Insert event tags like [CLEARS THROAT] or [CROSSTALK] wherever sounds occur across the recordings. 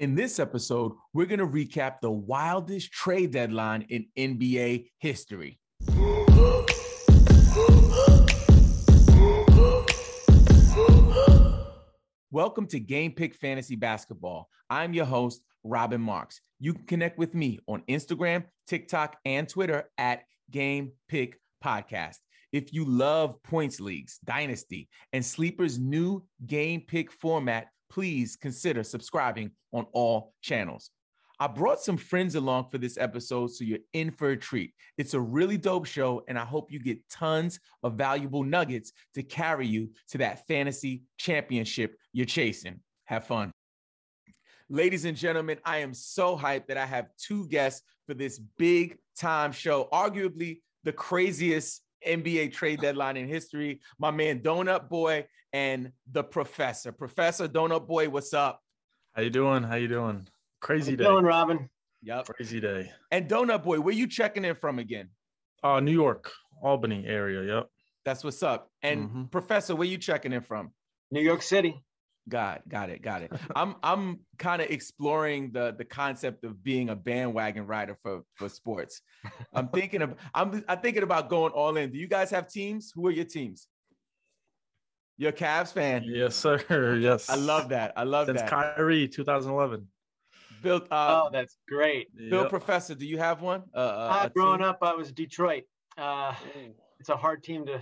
In this episode, we're going to recap the wildest trade deadline in NBA history. Welcome to Game Pick Fantasy Basketball. I'm your host, Robin Marks. You can connect with me on Instagram, TikTok, and Twitter at Game Pick Podcast. If you love points leagues, dynasty, and Sleeper's new game pick format, please consider subscribing on all channels. I brought some friends along for this episode, so you're in for a treat. It's a really dope show, and I hope you get tons of valuable nuggets to carry you to that fantasy championship you're chasing. Have fun. Ladies and gentlemen, I am so hyped that I have two guests for this big time show, arguably the craziest NBA trade deadline in history. My man Donut Boy and the Professor. Professor Donut Boy, what's up? How you doing? How you doing? Crazy day. Doing, Robin. Yep. Crazy day. And Donut Boy, where you checking in from again? Uh, New York, Albany area. Yep. That's what's up. And Mm-hmm. Professor, where you checking in from? New York City. Got got it, got it. [LAUGHS] I'm I'm kind of exploring the the concept of being a bandwagon rider for for sports. I'm [LAUGHS] thinking of I'm I'm thinking about going all in. Do you guys have teams? Who are your teams? You're a Cavs fan. Yes, sir. [LAUGHS] Yes. I love that. I love that. Since that. Kyrie, 2011. Bill, uh, oh, that's great. Bill Yep. Professor, do you have one? Uh, uh, Uh, growing team? up, I was Detroit. Uh, it's a hard team to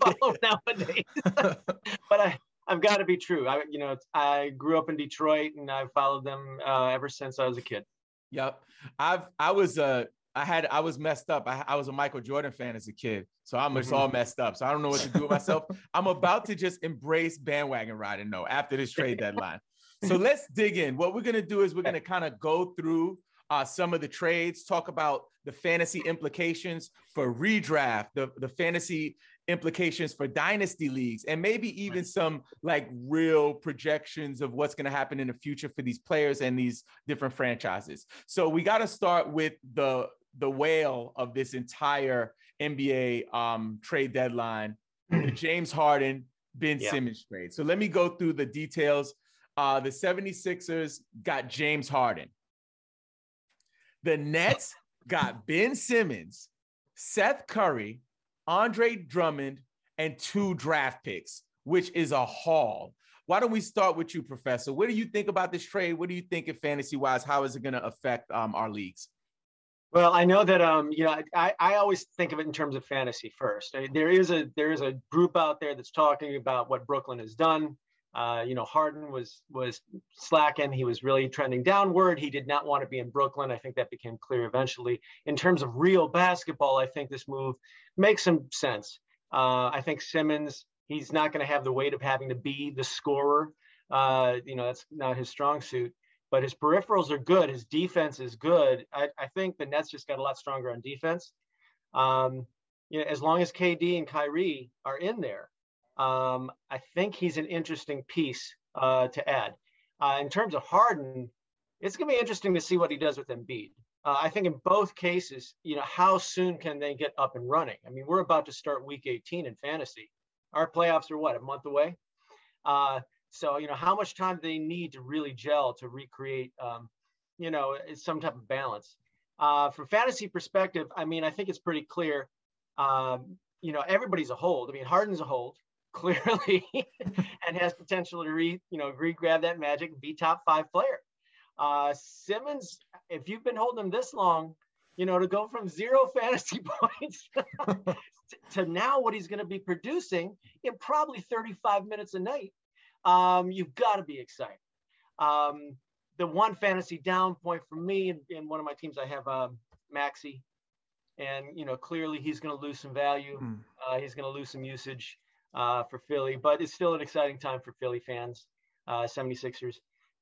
follow nowadays, but I I've got to be true. I you know I grew up in Detroit and I've followed them uh, ever since I was a kid. Yep. I've I was uh I had I was messed up. I, I was a Michael Jordan fan as a kid. So I'm just Mhm. all messed up. So I don't know what to do with myself. [LAUGHS] I'm about to just embrace bandwagon riding though after this trade deadline. So let's dig in. What we're gonna do is we're gonna kind of go through uh, some of the trades, talk about the fantasy implications for redraft, the, the fantasy implications for dynasty leagues, and maybe even some like real projections of what's going to happen in the future for these players and these different franchises. So we got to start with the the whale of this entire NBA um, trade deadline, the [CLEARS THROAT] James Harden Ben Yeah. Simmons trade. So let me go through the details. Uh, the 76ers got James Harden. The Nets [LAUGHS] got Ben Simmons, Seth Curry, Andre Drummond, and two draft picks, which is a haul. Why don't we start with you, Professor? What do you think about this trade? What do you think, if fantasy wise, how is it going to affect um, our leagues? Well, I know that um, you know, I, I always think of it in terms of fantasy first. There is a there is a group out there that's talking about what Brooklyn has done. Uh, you know, Harden was was slacking. He was really trending downward. He did not want to be in Brooklyn. I think that became clear eventually. In terms of real basketball, I think this move makes some sense. Uh, I think Simmons, he's not going to have the weight of having to be the scorer. Uh, you know, that's not his strong suit but his peripherals are good. His defense is good. I, I think the Nets just got a lot stronger on defense. Um, you know, as long as KD and Kyrie are in there, um, I think he's an interesting piece uh, to add. Uh, in terms of Harden, it's going to be interesting to see what he does with Embiid. Uh, I think in both cases, you know, how soon can they get up and running? I mean, we're about to start Week 18 in fantasy. Our playoffs are what a month away. Uh, so, you know, how much time do they need to really gel to recreate, um, you know, some type of balance? Uh, from fantasy perspective, I mean, I think it's pretty clear. Um, you know, everybody's a hold. I mean, Harden's a hold clearly, [LAUGHS] and has potential to re, you know, re-grab that magic and be top five player. Uh, Simmons, if you've been holding him this long, you know, to go from zero [LAUGHS] fantasy points [LAUGHS] to now what he's going to be producing in probably 35 minutes a night um, you've got to be excited. Um, the one fantasy down point for me in, in one of my teams, I have um, Maxey, and you know clearly he's going to lose some value. Hmm. Uh, he's going to lose some usage uh, for Philly, but it's still an exciting time for Philly fans, uh, 76ers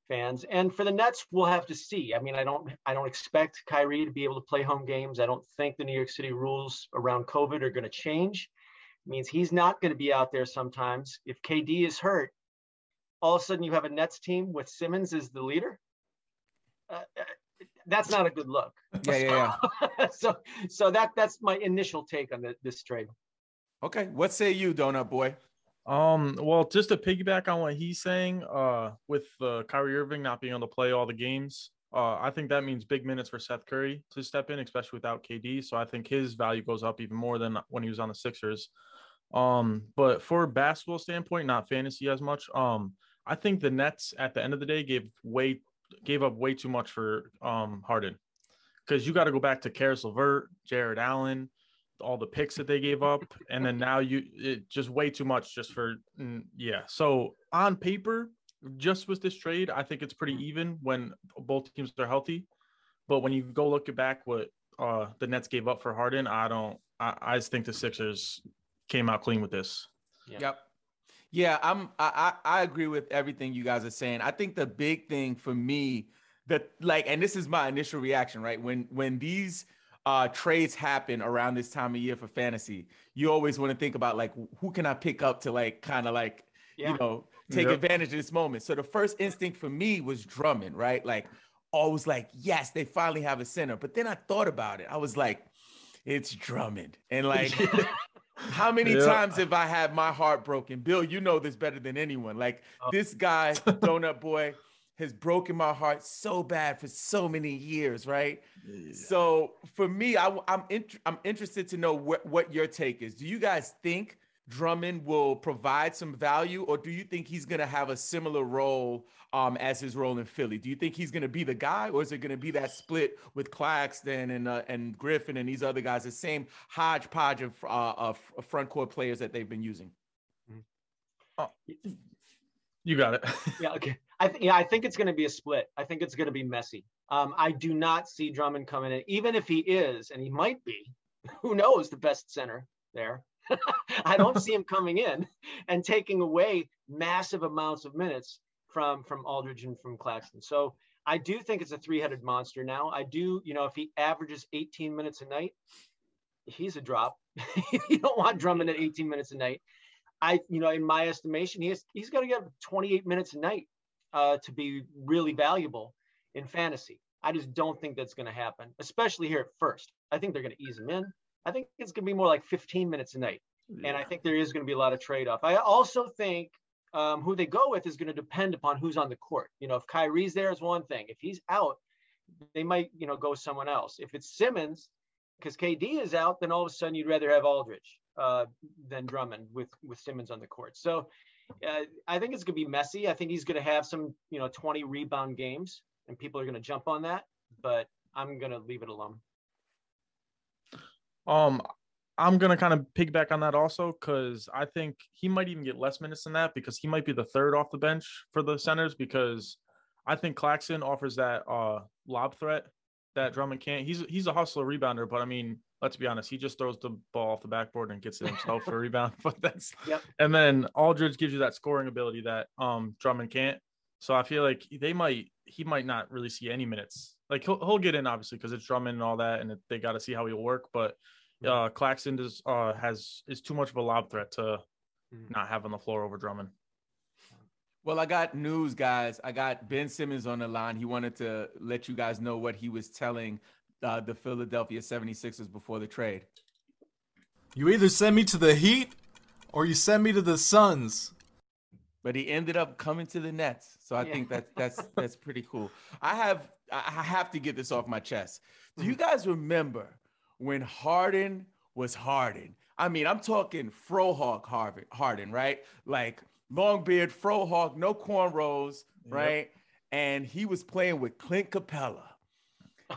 fans, and for the Nets, we'll have to see. I mean, I don't, I don't expect Kyrie to be able to play home games. I don't think the New York City rules around COVID are going to change. It means he's not going to be out there sometimes. If KD is hurt, all of a sudden you have a Nets team with Simmons as the leader. Uh, uh, that's not a good look. Yeah, yeah, yeah. [LAUGHS] so, so that that's my initial take on the, this trade. Okay. What say you, Donut Boy? Um, well, just to piggyback on what he's saying, uh, with uh, Kyrie Irving not being able to play all the games, uh, I think that means big minutes for Seth Curry to step in, especially without KD. So I think his value goes up even more than when he was on the Sixers. Um, but for basketball standpoint, not fantasy as much. Um, I think the Nets at the end of the day gave way gave up way too much for um Harden because you got to go back to Caris LeVert, Jarrett Allen, all the picks that they gave up, and then now you it just way too much just for mm, yeah. So on paper, just with this trade, I think it's pretty even when both teams are healthy. But when you go look at back what uh the Nets gave up for Harden, I don't. I, I just think the Sixers came out clean with this. Yeah. Yep. Yeah, I'm. I, I agree with everything you guys are saying. I think the big thing for me that like, and this is my initial reaction, right? When when these uh, trades happen around this time of year for fantasy, you always want to think about like who can I pick up to like kind of like yeah. you know take yep. advantage of this moment. So the first instinct for me was Drummond, right? Like always like yes, they finally have a center. But then I thought about it. I was like, it's Drummond, and like. [LAUGHS] How many yeah. times have I had my heart broken? Bill, you know this better than anyone. Like oh. this guy, [LAUGHS] Donut Boy, has broken my heart so bad for so many years, right? Yeah. So for me, I, am I'm, I'm interested to know what, what your take is. Do you guys think Drummond will provide some value, or do you think he's going to have a similar role um, as his role in Philly? Do you think he's going to be the guy, or is it going to be that split with Claxton and uh, and Griffin and these other guys, the same hodgepodge of, uh, of front court players that they've been using? Mm-hmm. Oh, you got it. [LAUGHS] yeah. Okay. I th- yeah, I think it's going to be a split. I think it's going to be messy. Um, I do not see Drummond coming in, even if he is, and he might be. [LAUGHS] Who knows? The best center there. [LAUGHS] I don't see him coming in and taking away massive amounts of minutes from from Aldridge and from Claxton. So I do think it's a three-headed monster now. I do, you know, if he averages 18 minutes a night, he's a drop. you don't want Drummond at 18 minutes a night. I, you know, in my estimation, he has, he's got to get 28 minutes a night uh, to be really valuable in fantasy. I just don't think that's going to happen, especially here at first. I think they're going to ease him in. I think it's going to be more like 15 minutes a night. Yeah. And I think there is going to be a lot of trade off. I also think um, who they go with is going to depend upon who's on the court. You know, if Kyrie's there is one thing. If he's out, they might, you know, go someone else. If it's Simmons, because KD is out, then all of a sudden you'd rather have Aldridge uh, than Drummond with with Simmons on the court. So uh, I think it's going to be messy. I think he's going to have some, you know, 20 rebound games, and people are going to jump on that. But I'm going to leave it alone. Um, I'm gonna kind of piggyback on that also because I think he might even get less minutes than that because he might be the third off the bench for the centers because I think Claxton offers that uh lob threat that Drummond can't. He's he's a hustler rebounder, but I mean, let's be honest, he just throws the ball off the backboard and gets it himself for a [LAUGHS] rebound. [LAUGHS] But that's yep. and then Aldridge gives you that scoring ability that um Drummond can't. So I feel like they might he might not really see any minutes. Like he'll he'll get in obviously because it's Drummond and all that, and they got to see how he'll work. But uh, Claxton does uh, has is too much of a lob threat to mm-hmm. not have on the floor over Drummond. Well, I got news, guys. I got Ben Simmons on the line. He wanted to let you guys know what he was telling uh, the Philadelphia 76ers before the trade. You either send me to the Heat or you send me to the Suns. But he ended up coming to the Nets. So I yeah. think that's that's [LAUGHS] that's pretty cool. I have I have to get this off my chest. Do you mm-hmm. guys remember when Harden was Harden? I mean, I'm talking Frohawk Harden, right? Like long beard, Frohawk, no cornrows, right? And he was playing with Clint Capela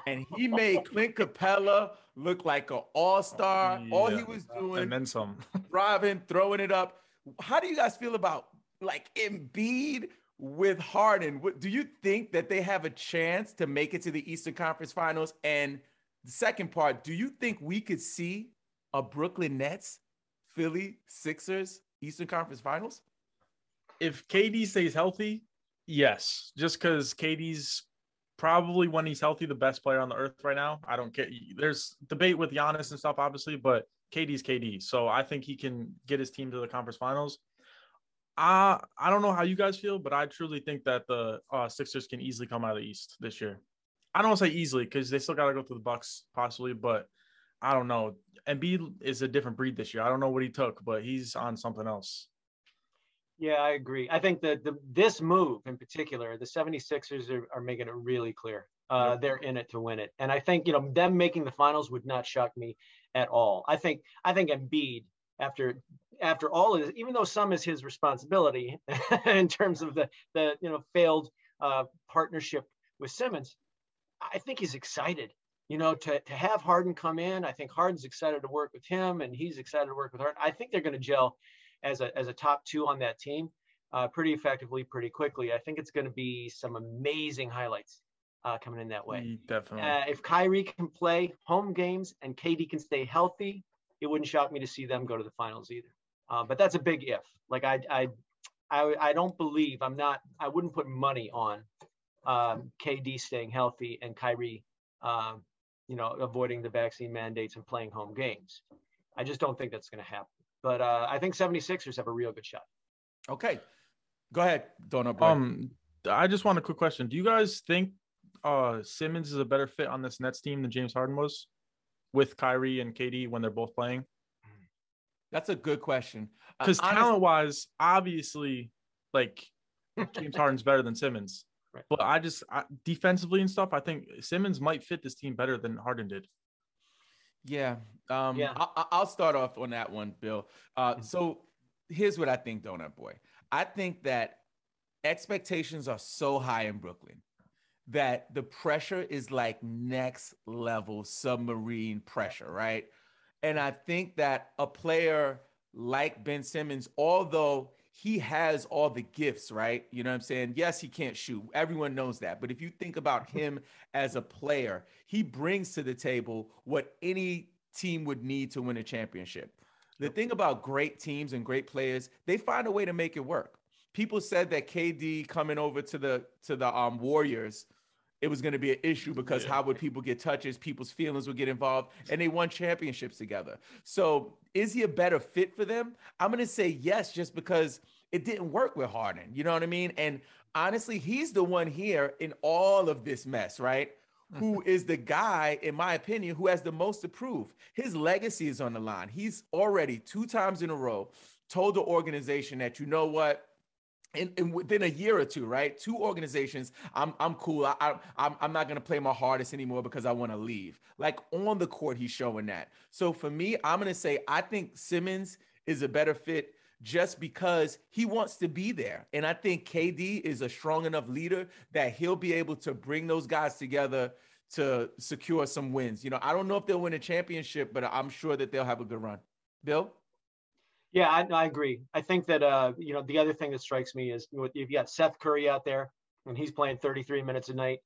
and he made Clint Capela look like an all-star. Yeah. All he was doing, and then some, [LAUGHS] driving, throwing it up. How do you guys feel about like Embiid with Harden? Do you think that they have a chance to make it to the Eastern Conference Finals? And the second part, do you think we could see a Brooklyn Nets, Philly Sixers Eastern Conference Finals? If KD stays healthy, yes. Just because KD's probably when he's healthy, the best player on the earth right now. I don't care. there's debate with Giannis and stuff, obviously, but KD's KD. So I think he can get his team to the conference finals. Uh, I don't know how you guys feel, but I truly think that the uh, Sixers can easily come out of the East this year. I don't say easily because they still got to go through the Bucks possibly, but I don't know. Embiid is a different breed this year. I don't know what he took, but he's on something else. Yeah, I agree. I think that the this move in particular, the 76ers are, are making it really clear. Uh. They're in it to win it, and I think you know them making the finals would not shock me at all. I think I think Embiid after after all of this, even though some is his responsibility [LAUGHS] in terms of the the you know failed uh, partnership with Simmons, I think he's excited. You know, to, to have Harden come in, I think Harden's excited to work with him, and he's excited to work with Harden. I think they're going to gel as a as a top two on that team uh, pretty effectively, pretty quickly. I think it's going to be some amazing highlights uh, coming in that way. Mm, definitely. Uh, if Kyrie can play home games and KD can stay healthy, it wouldn't shock me to see them go to the finals either. Uh, but that's a big if. Like I, I, I, I don't believe I'm not. I wouldn't put money on um, KD staying healthy and Kyrie, um, you know, avoiding the vaccine mandates and playing home games. I just don't think that's going to happen. But uh, I think 76ers have a real good shot. Okay. Go ahead, Donut Boy. Um, I just want a quick question. Do you guys think uh, Simmons is a better fit on this Nets team than James Harden was with Kyrie and KD when they're both playing? That's a good question. Because uh, talent wise, obviously, like [LAUGHS] James Harden's better than Simmons. Right. But I just I, defensively and stuff, I think Simmons might fit this team better than Harden did. Yeah. Um, yeah. I, will start off on that one, Bill. Uh, mm-hmm. so here's what I think, Donut Boy. I think that expectations are so high in Brooklyn that the pressure is like next level submarine pressure, right? And I think that a player like Ben Simmons, although he has all the gifts, right? You know what I'm saying? Yes, he can't shoot. Everyone knows that. But if you think about [LAUGHS] him as a player, he brings to the table what any team would need to win a championship. The thing about great teams and great players, they find a way to make it work. People said that KD coming over to the to the um Warriors it was going to be an issue because yeah. how would people get touches? People's feelings would get involved, and they won championships together. So, is he a better fit for them? I'm going to say yes, just because it didn't work with Harden. You know what I mean? And honestly, he's the one here in all of this mess, right? Mm-hmm. who is the guy, in my opinion, who has the most to prove. His legacy is on the line. He's already two times in a row told the organization that, you know what? In, in, within a year or two, right? Two organizations. I'm I'm cool. I, I I'm I'm not gonna play my hardest anymore because I want to leave. Like on the court, he's showing that. So for me, I'm gonna say I think Simmons is a better fit just because he wants to be there. And I think KD is a strong enough leader that he'll be able to bring those guys together to secure some wins. You know, I don't know if they'll win a championship, but I'm sure that they'll have a good run. Bill? Yeah, I, I, agree. I think that uh, you know the other thing that strikes me is you've got Seth Curry out there, and he's playing 33 minutes a night,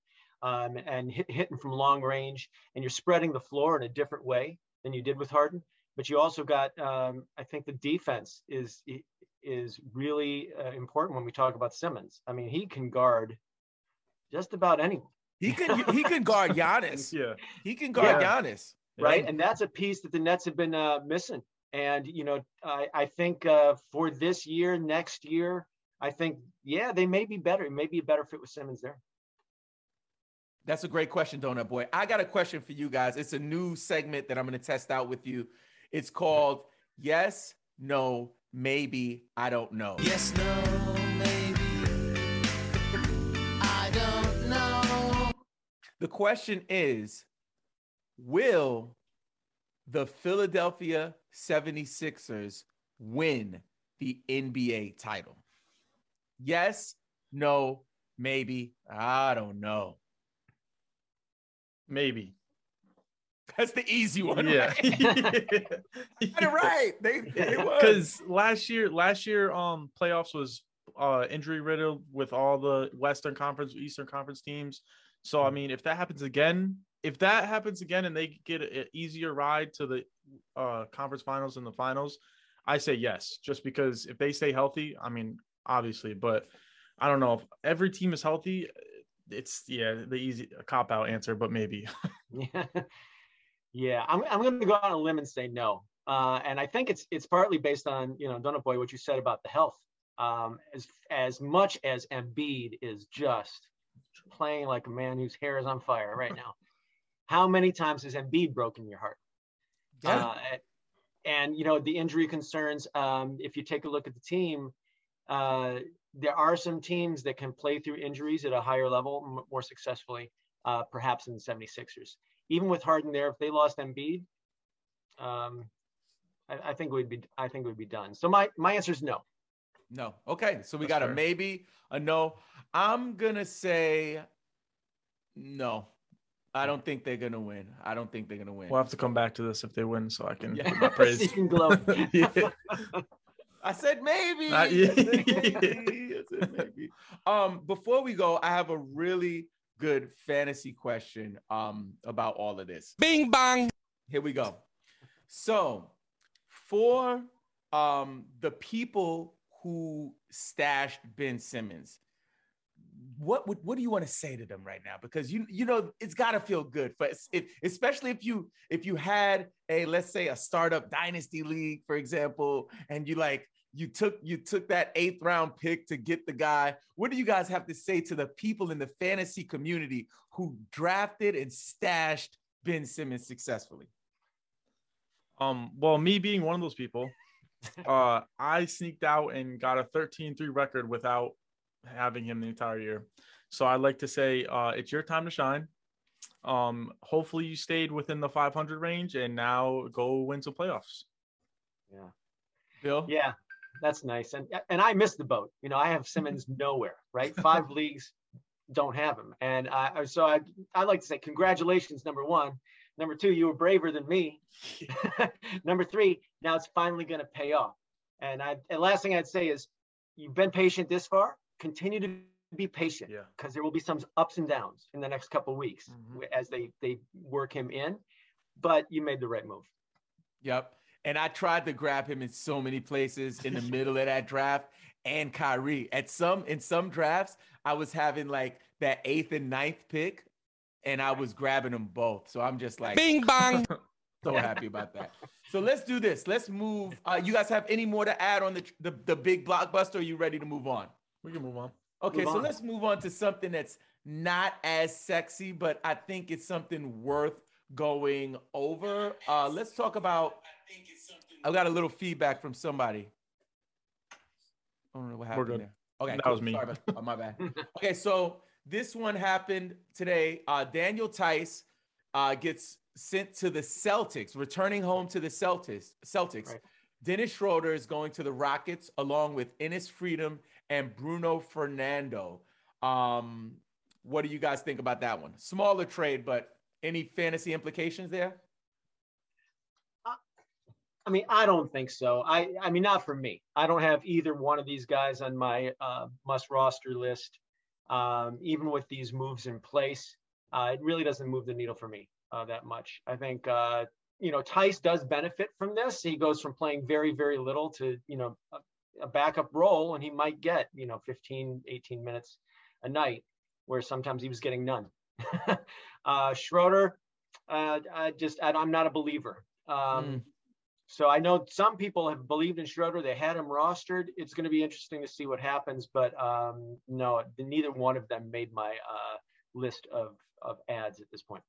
um, and hit, hitting from long range, and you're spreading the floor in a different way than you did with Harden. But you also got, um, I think, the defense is is really uh, important when we talk about Simmons. I mean, he can guard just about anyone. He can [LAUGHS] he can guard [LAUGHS] Giannis. yeah, he can guard yeah. Giannis. Right, and that's a piece that the Nets have been uh, missing and you know, I, I think uh, for this year, next year, I think yeah, they may be better. It may be a better fit with Simmons there. That's a great question, Donut Boy. I got a question for you guys. It's a new segment that I'm going to test out with you. It's called Yes, No, Maybe, I Don't Know. Yes, no, maybe, I don't know. The question is Will the Philadelphia 76ers win the NBA title? Yes, no, maybe. I don't know. Maybe. That's the easy one. Yeah. Right? [LAUGHS] yeah. right. They because last year, last year, um, playoffs was uh injury riddled with all the Western Conference, Eastern Conference teams. So I mean, if that happens again, if that happens again and they get an easier ride to the uh, conference finals and the finals, I say yes, just because if they stay healthy, I mean, obviously, but I don't know if every team is healthy. It's yeah, the easy cop out answer, but maybe. yeah, [LAUGHS] [LAUGHS] yeah. I'm I'm going to go on a limb and say no, uh, and I think it's it's partly based on you know Donut Boy what you said about the health. Um, as as much as Embiid is just playing like a man whose hair is on fire right now. How many times has Embiid broken your heart? Yeah. Uh, and you know the injury concerns. Um, if you take a look at the team, uh, there are some teams that can play through injuries at a higher level m- more successfully, uh, perhaps in the 76ers. Even with Harden there, if they lost Embiid, um, I, I think we'd be I think we'd be done. So my my answer is no. No. Okay. So we That's got a maybe, a no. I'm gonna say no. I don't think they're gonna win. I don't think they're gonna win. We'll have to come back to this if they win, so I can Yeah. give my [LAUGHS] praise. you can glow. yeah. I said maybe. [LAUGHS] [LAUGHS] I said maybe. I said maybe. Um, before we go, I have a really good fantasy question um about all of this. Bing bang. Here we go. So, for um the people who stashed Ben Simmons, what would what do you want to say to them right now? Because you you know it's got to feel good, if, especially if you if you had a let's say a startup dynasty league, for example, and you like you took you took that eighth round pick to get the guy. What do you guys have to say to the people in the fantasy community who drafted and stashed Ben Simmons successfully? Um, well, me being one of those people, uh, I sneaked out and got a 13-3 record without having him the entire year. So I'd like to say uh, it's your time to shine. Um, hopefully you stayed within the 500 range and now go win some playoffs. Yeah. Bill? Yeah, that's nice. And and I missed the boat. You know, I have Simmons [LAUGHS] nowhere, right? Five leagues don't have him. And I so I I like to say congratulations, number one. Number two, you were braver than me. [LAUGHS] number three, now it's finally going to pay off. And I and last thing I'd say is you've been patient this far. Continue to be patient Yeah. because there will be some ups and downs in the next couple of weeks Mhm. as they they work him in. But you made the right move. Yep. And I tried to grab him in so many places in the [LAUGHS] middle of that draft and Kyrie. At some in some drafts, I was having like that eighth and ninth pick, and I was grabbing them both. So I'm just like Bing bang. [LAUGHS] so happy about that. So let's do this. Let's move. Uh, you guys have any more to add on the, the the big blockbuster? Or are you ready to move on? We can move on. Okay, Move so on. let's move on to something that's not as sexy, but I think it's something worth going over. Uh, let's talk about. I got a little feedback from somebody. I don't know what happened good. there. Okay, That cool. was me. Sorry about- oh, my bad. [LAUGHS] Okay, so this one happened today. Uh, Daniel Theis uh, gets sent to the Celtics, returning home to the Celtics. Celtics. Right. Dennis Schroeder is going to the Rockets along with Enes Freedom and Bruno Fernando. Um, what do you guys think about that one? Smaller trade, but any fantasy implications there? I mean, I don't think so. I, I mean, not for me. I don't have either one of these guys on my uh, must roster list. Um, even with these moves in place, uh, it really doesn't move the needle for me uh, that much. I think, uh, you know, Theis does benefit from this. He goes from playing very, very little to, you know, a, backup role, and he might get, you know, 15, 18 minutes a night, where sometimes he was getting none. [LAUGHS] uh, Schroeder, uh, I just, I, I'm not a believer. Um, Mm. so I know some people have believed in Schroeder. They had him rostered. It's going to be interesting to see what happens. But um, no, neither one of them made my uh, list of of ads at this point.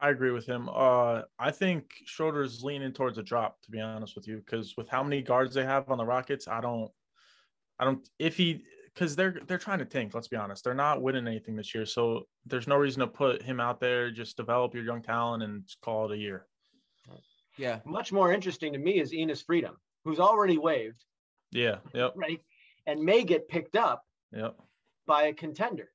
I agree with him. Uh, I think Schroeder's leaning towards a drop, to be honest with you, because with how many guards they have on the Rockets, I don't, I don't. If he, because they're they're trying to tank. Let's be honest, they're not winning anything this year, so there's no reason to put him out there. Just develop your young talent and call it a year. Yeah. Much more interesting to me is Enes Freedom, who's already waived, Yeah. Yep. right, and may get picked up Yep. by a contender.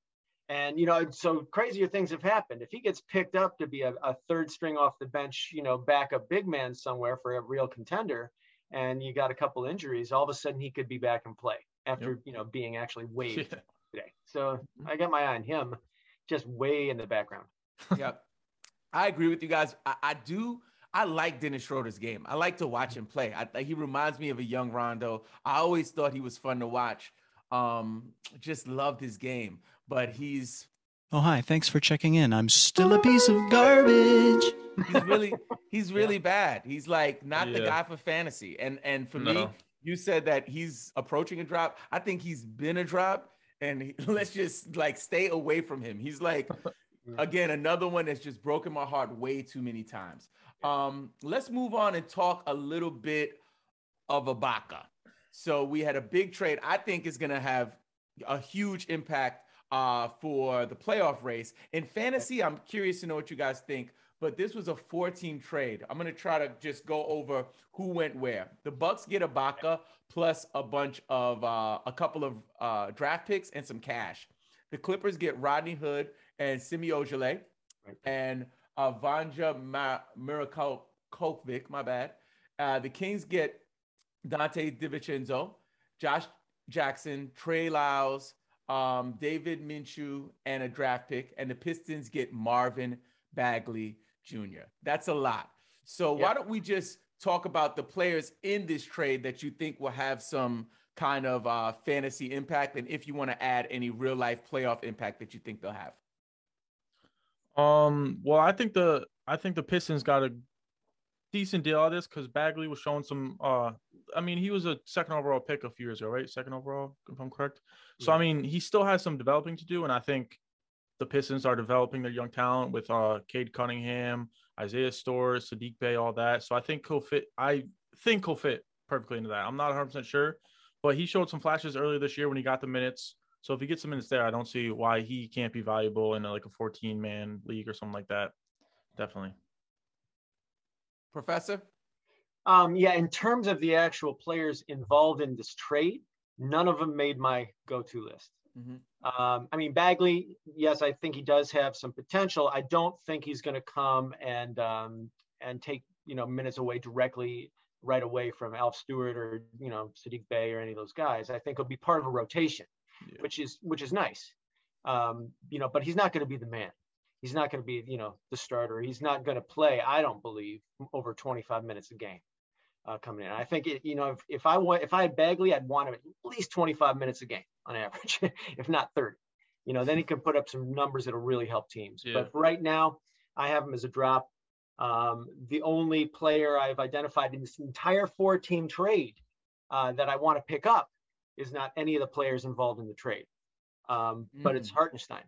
And you know, so crazier things have happened. If he gets picked up to be a, a third string off the bench, you know, backup big man somewhere for a real contender, and you got a couple injuries, all of a sudden he could be back in play after Yep. you know being actually [LAUGHS] Yeah. waived today. So I got my eye on him, just way in the background. [LAUGHS] yep. I agree with you guys. I, I do. I like Dennis Schroeder's game. I like to watch him play. I, he reminds me of a young Rondo. I always thought he was fun to watch. Um, just loved his game, but he's Oh, hi. Thanks for checking in. I'm still a piece of garbage. he's really [LAUGHS] he's really bad. He's like not the guy for fantasy. And and for me, you said that he's approaching a drop. I think he's been a drop, and he- [LAUGHS] let's just like stay away from him. He's like [LAUGHS] again another one that's just broken my heart way too many times. Um, let's move on and talk a little bit of Ibaka. So we had a big trade. I think is going to have a huge impact uh, for the playoff race. In fantasy, I'm curious to know what you guys think. But this was a four-team trade. I'm going to try to just go over who went where. The Bucks get Ibaka plus a bunch of uh, a couple of uh, draft picks and some cash. The Clippers get Rodney Hood and Semi Ojeleye Right. and uh, Vanja Ma- Mirakovic, my bad. Uh, the Kings get Donte DiVincenzo, Josh Jackson, Trey Lyles, um, David Minshew, and a draft pick. And the Pistons get Marvin Bagley Jr. That's a lot. So why don't we just talk about the players in this trade that you think will have some kind of uh, fantasy impact, and if you want to add any real life playoff impact that you think they'll have. Um, well, I think the I think the Pistons got a decent deal out of this because Bagley was showing some. Uh, I mean, he was a second overall pick a few years ago, right? Second overall, if I'm correct. So I mean, he still has some developing to do, and I think the Pistons are developing their young talent with uh Cade Cunningham, Isaiah Stores, Saddiq Bey, all that. So I think he'll fit. I think he'll fit perfectly into that. I'm not 100 percent sure, but he showed some flashes earlier this year when he got the minutes. So if he gets some minutes there, I don't see why he can't be valuable in a, like a 14 man league or something like that. Definitely. Professor? Um, yeah, in terms of the actual players involved in this trade, none of them made my go-to list. Mhm. Um, I mean, Bagley, yes, I think he does have some potential. I don't think he's going to come and um, and take you know minutes away directly right away from Alf Stewart or you know Saddiq Bey or any of those guys. I think he'll be part of a rotation, Yeah. which is which is nice. Um, you know, but he's not going to be the man. He's not going to be you know the starter. He's not going to play. I don't believe over 25 minutes a game uh, coming in. I think it, you know if, if I want if I had Bagley, I'd want him at least 25 minutes a game on average, [LAUGHS] if not 30. You know, then he can put up some numbers that'll really help teams. Yeah. But right now, I have him as a drop. Um, the only player I've identified in this entire four-team trade uh, that I want to pick up is not any of the players involved in the trade, um, but it's Hartenstein.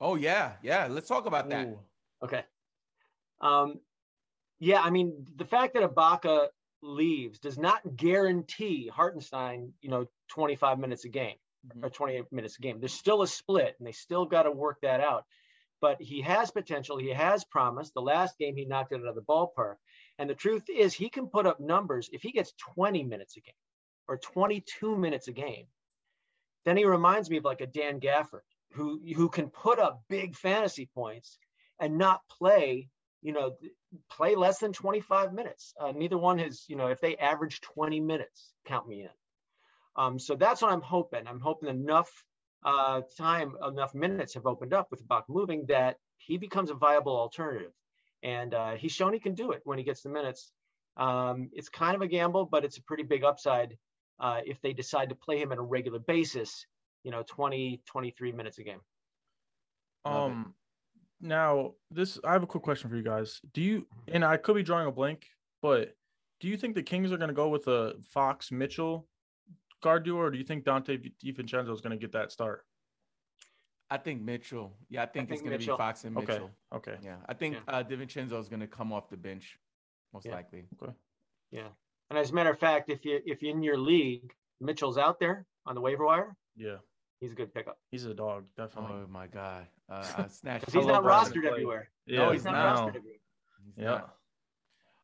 Oh yeah, yeah. Let's talk about that. Ooh. Okay. Um, yeah, I mean, the fact that Ibaka leaves does not guarantee Hartenstein, you know, 25 minutes a game Mhm. or 28 minutes a game. There's still a split and they still got to work that out. But he has potential. He has promise. The last game he knocked it out of the ballpark. And the truth is, he can put up numbers if he gets 20 minutes a game or 22 minutes a game. Then he reminds me of like a Dan Gafford who who can put up big fantasy points and not play, you know, play less than 25 minutes. Uh, neither one has, you know, if they average 20 minutes, count me in. Um, so that's what I'm hoping. I'm hoping enough uh, time, enough minutes have opened up with Buck moving that he becomes a viable alternative. And uh, he's shown he can do it when he gets the minutes. Um, it's kind of a gamble, but it's a pretty big upside uh, if they decide to play him on a regular basis, you know, 20, 23 minutes a game. Um, now this I have a quick question for you guys. Do you and I could be drawing a blank, but do you think the Kings are going to go with a Fox Mitchell guard duo, or do you think Donte DiVincenzo is going to get that start? I think Mitchell. Yeah, I think, it's think going to be Fox and Okay, Mitchell. okay, Yeah, I think Yeah. uh, DiVincenzo is going to come off the bench, most Yeah. likely. okay. Yeah. And as a matter of fact, if you if you're in your league, Mitchell's out there on the waiver wire, Yeah, he's a good pickup. he's a dog, definitely. Oh my god, uh, I [LAUGHS] snatched. 'Cause I he's not rostered everywhere. yeah, No, He's not now. rostered everywhere. Yeah.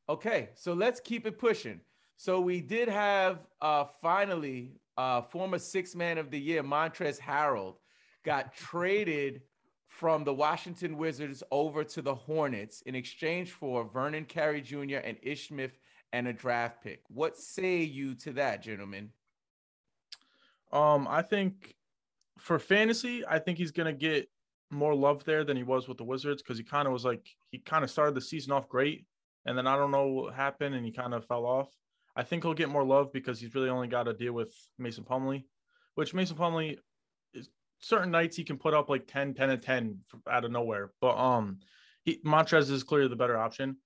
Okay, so let's keep it pushing. So we did have uh finally uh former six man of the year, Montrezl Harrell, got [LAUGHS] traded from the Washington Wizards over to the Hornets in exchange for Vernon Carey Jr. and Ish Smith and a draft pick. What say you to that, gentlemen? Um, I think for fantasy, I think he's gonna get more love there than he was with the Wizards because he kind of was like he kind of started the season off great, and then I don't know what happened and he kind of fell off. I think he'll get more love because he's really only got to deal with Mason Plumlee, which Mason Plumlee is certain nights he can put up like 10, 10 and 10 out of nowhere. But um he Montrezl is clearly the better option.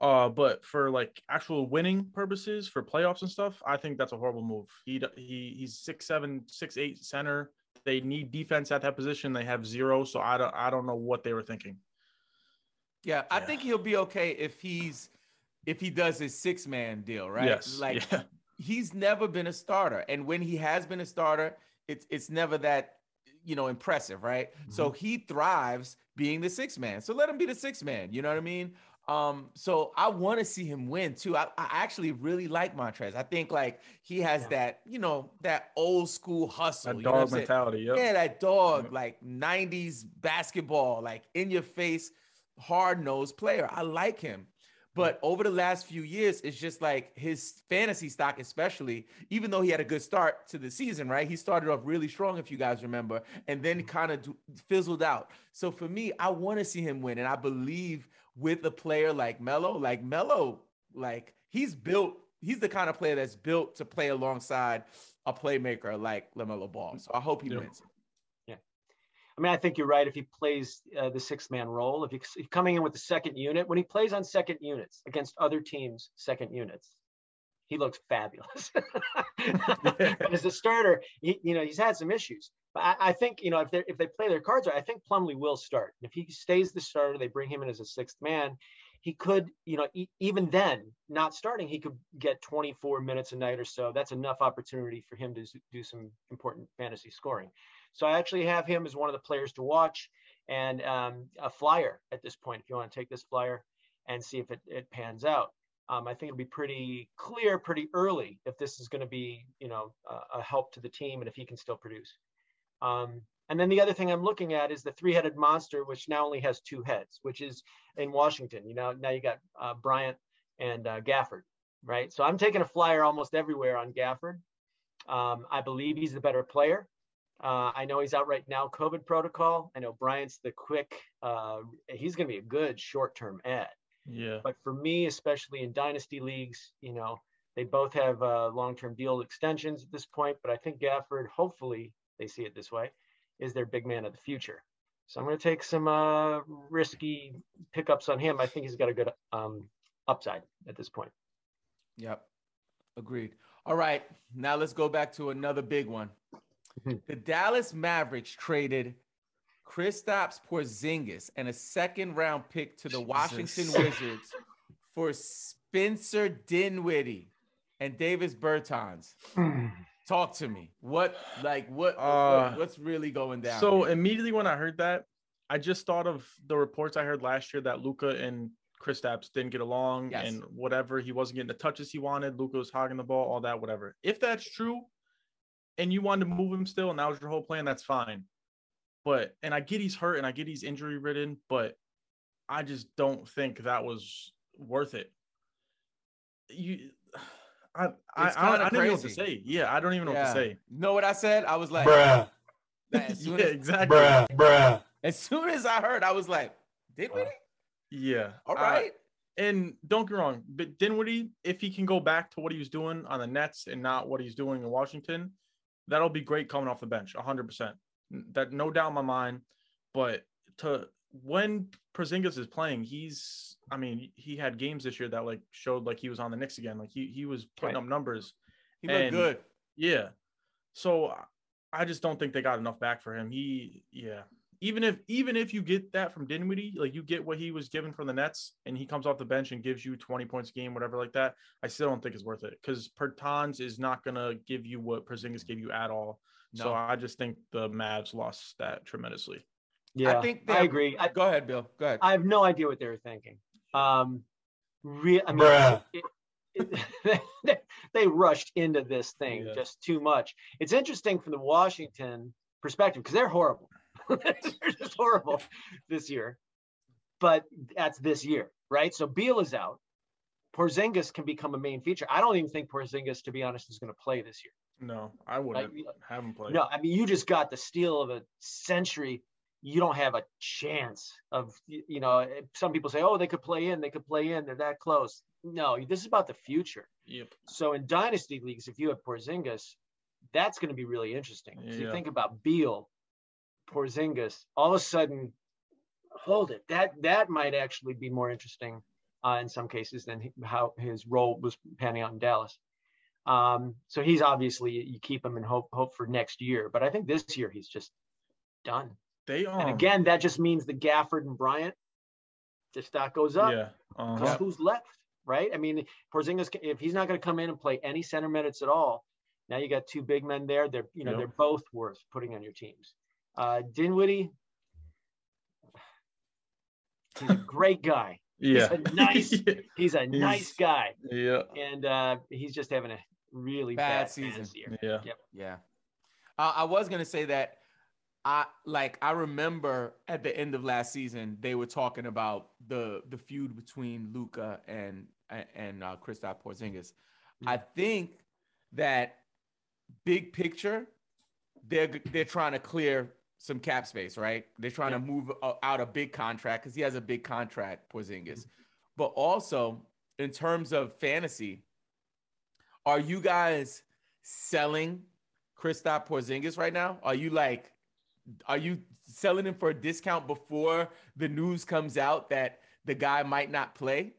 Uh, but for like actual winning purposes for playoffs and stuff, I think that's a horrible move. He he he's six seven, six eight center. They need defense at that position. They have zero, so I don't I don't know what they were thinking. Yeah, I Yeah. think he'll be okay if he's if he does his six man deal, right? Yes, Like yeah. he's never been a starter, and when he has been a starter, it's it's never that you know impressive, right? So mm-hmm. he thrives being the six man. So let him be the six man. You know what I mean? Um, so I want to see him win too. I, I actually really like Montrezl. I think like he has Yeah. that, you know, that old school hustle. That you know dog mentality. Yep. Yeah, that dog, Yep. like 90s basketball, like in your face, hard nosed player. I like him. But over the last few years, it's just like his fantasy stock, especially, even though he had a good start to the season, right? He started off really strong, if you guys remember, and then kind of fizzled out. So for me, I want to see him win. And I believe with a player like Melo, like Melo, like he's built, he's the kind of player that's built to play alongside a playmaker like LaMelo Ball. So I hope he Yeah. wins. Yeah. I mean, I think you're right. If he plays uh, the six man role, if he's coming in with the second unit, when he plays on second units against other teams' second units, he looks fabulous. [LAUGHS] [LAUGHS] but as a starter, he, you know, he's had some issues. I, I think, you know, if they if they play their cards right, I think Plumlee will start. If he stays the starter, they bring him in as a sixth man. He could, you know, e- even then, not starting, he could get 24 minutes a night or so. That's enough opportunity for him to do some important fantasy scoring. So I actually have him as one of the players to watch and um, a flyer at this point. If you want to take this flyer and see if it, it pans out, um, I think it'll be pretty clear pretty early if this is going to be, you know, a help to the team and if he can still produce. Um, and then the other thing I'm looking at is the three-headed monster, which now only has two heads, which is in Washington. You know, now you got uh, Bryant and uh, Gafford, right? So I'm taking a flyer almost everywhere on Gafford. Um, I believe he's the better player. Uh, I know he's out right now, COVID protocol. I know Bryant's the quick. Uh, he's going to be a good short-term ad. Yeah. But for me, especially in dynasty leagues, you know, they both have uh, long-term deal extensions at this point. But I think Gafford, hopefully, they see it this way, is their big man of the future. So I'm going to take some uh, risky pickups on him. I think he's got a good um, upside at this point. Yep. Agreed. All right. Now let's go back to another big one. Mhm. the Dallas Mavericks traded Kristaps Porzingis and a second round pick to the Washington Wizards for Spencer Dinwiddie and Davis Bertans. [SIGHS] [CLEARS THROAT] Talk to me. What like what, what- Uh, what's really going down? So here? immediately when I heard that, I just thought of the reports I heard last year that Luka and Chris Kristaps didn't get along Yes. and whatever. He wasn't getting the touches he wanted. Luka was hogging the ball, all that, whatever. If that's true, and you wanted to move him still, and that was your whole plan, that's fine. But and I get he's hurt and I get he's injury ridden, but I just don't think that was worth it. You, I, I, It's I, I kinda don't even know what to say. Yeah, I don't even know what to say. know what I said? I was like, Bruh. [LAUGHS] as, soon yeah, as, exactly. Bruh. Bruh. as soon as I heard, I was like, Dinwiddie? Uh, yeah. All right. I- and don't get wrong, but Dinwiddie, if he can go back to what he was doing on the Nets and not what he's doing in Washington, that'll be great coming off the bench, 100%. That no doubt in my mind. But to when Porzingis is playing, he's, I mean, he had games this year that like showed like he was on the Knicks again. Like he he was putting Right. up numbers. he looked and- good. Yeah. So I- just don't think they got enough back for him. He, yeah. Even if even if you get that from Dinwiddie, like you get what he was given from the Nets, and he comes off the bench and gives you 20 points a game, whatever like that, I still don't think it's worth it because Bertans is not gonna give you what Porzingis gave you at all. So I just think the Mavs lost that tremendously. Yeah, I think they're- agree. I, Go ahead, Bill. Go ahead. I have no idea what they were thinking. Um, re- I mean, Bruh. it- it- [LAUGHS] they rushed into this thing Yeah. just too much. It's interesting from the Washington perspective because they're horrible. [LAUGHS] they're just horrible this year. But that's this year, right? So Beal is out. Porzingis can become a main feature. I don't even think Porzingis, to be honest, is going to play this year. No, I wouldn't Like, have him play. No, I mean you just got the steal of a century. You don't have a chance of you know. eh, Some people say, "Oh, they could play in. They could play in. They're that close." No, this is about the future. Yep. So in dynasty leagues, if you have Porzingis, that's going to be really interesting. So you think about Beal, Porzingis. All of a sudden, hold it. That that might actually be more interesting uh, in some cases than how his role was panning out in Dallas. Um, so he's obviously you keep him and hope hope for next year. But I think this year he's just done. They um And again, that just means the Gafford and Bryant, the stock goes up. yeah. 'cause Uh-huh. Who's left? right? I mean, Porzingis, if he's not going to come in and play any center minutes at all, now you got two big men there. They're you know Yep. they're both worth putting on your teams. Uh, Dinwiddie, he's a [LAUGHS] great guy. Yeah. a nice- [LAUGHS] He's a nice He's- guy, yeah. and uh, he's just having a really Bad bad, season. fantasy year. Yeah. Yeah. Uh, I was gonna say that I like I remember at the end of last season they were talking about the the feud between Luka and and uh, Kristaps Porzingis. I think that big picture, they're they're trying to clear some cap space, right? They're trying to move uh, out a big contract because he has a big contract, Porzingis. But also in terms of fantasy, are you guys selling Kristaps Porzingis right now? Are you like, are you selling him for a discount before the news comes out that the guy might not play?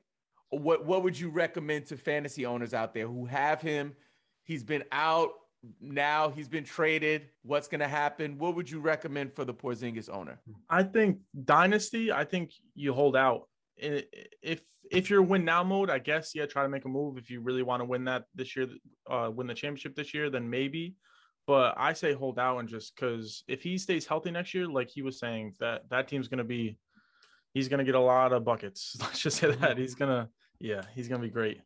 What What would you recommend to fantasy owners out there who have him? He's been out now. He's been traded. What's going to happen? What would you recommend for the Porzingis owner? I think dynasty. I think you hold out. If if you're win now mode, I guess yeah, try to make a move. If you really want to win that this year, uh, win the championship this year, then maybe. But I say hold out and just because if he stays healthy next year, like he was saying, that that team's gonna be, he's gonna get a lot of buckets. [LAUGHS] Let's just say that he's gonna, yeah, he's gonna be great.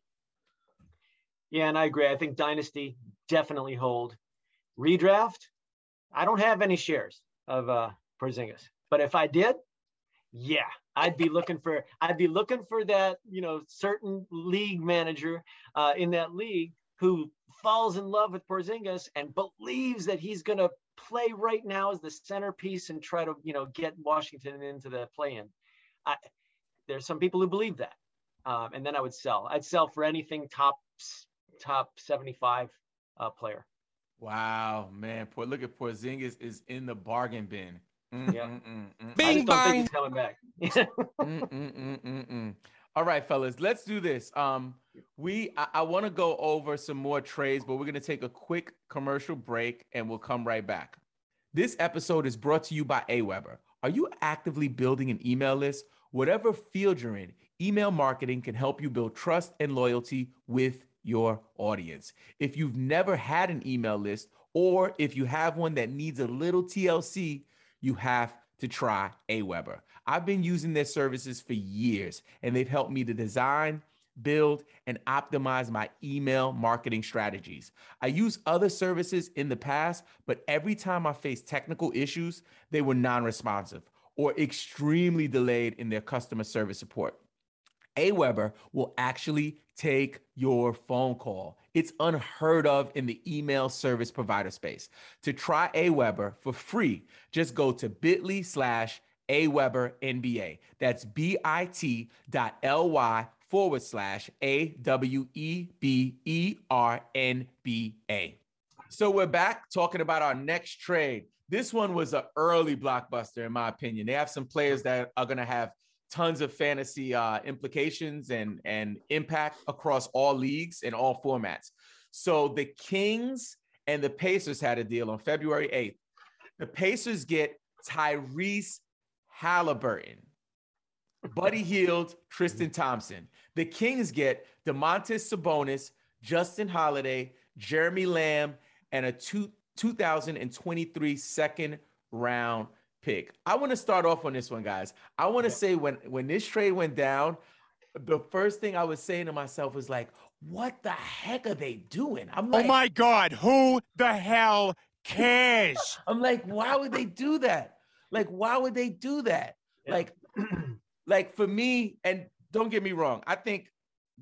Yeah, and I agree. I think Dynasty definitely hold. Redraft, I don't have any shares of uh Porzingis, but if I did, yeah, I'd be looking for I'd be looking for that you know certain league manager uh, in that league who falls in love with Porzingis and believes that he's going to play right now as the centerpiece and try to you know get Washington into the play-in. I, there's some people who believe that, um, and then I would sell. I'd sell for anything top top 75 uh, player. Wow, man. Poor, look at Porzingis is in the bargain bin. Mm, Yeah. mm, mm, mm, I just don't think he's coming back. [LAUGHS] Mm, mm, mm, mm, mm. All right, fellas, let's do this. Um, we I, I want to go over some more trades, but we're gonna take a quick commercial break and we'll come right back. This episode is brought to you by AWeber. Are you actively building an email list? Whatever field you're in, email marketing can help you build trust and loyalty with your audience. If you've never had an email list, or if you have one that needs a little TLC, you have to try AWeber. I've been using their services for years, and they've helped me to design, build, and optimize my email marketing strategies. I used other services in the past, but every time I faced technical issues, they were non responsive or extremely delayed in their customer service support. AWeber will actually take your phone call. It's unheard of in the email service provider space. To try AWeber for free, just go to bit.ly slash AWeber NBA. That's bit.ly forward slash A W E B E R N B A. So we're back talking about our next trade. This one was an early blockbuster, in my opinion. They have some players that are going to have tons of fantasy uh, implications and and impact across all leagues and all formats. So the Kings and the Pacers had a deal on February 8th. The Pacers get Tyrese Halliburton, Buddy Hield, Tristan Thompson. The Kings get Domantas Sabonis, Justin Holiday, Jeremy Lamb, and a two, 2023 second round pick. I want to start off on this one, guys. I want to say when when this trade went down, the first thing I was saying to myself was like, "What the heck are they doing?" I'm oh like, Oh my God, who the hell cares? [LAUGHS] I'm like, why would they do that? Like, why would they do that? Yeah. Like, [CLEARS THROAT] like for me, and don't get me wrong, I think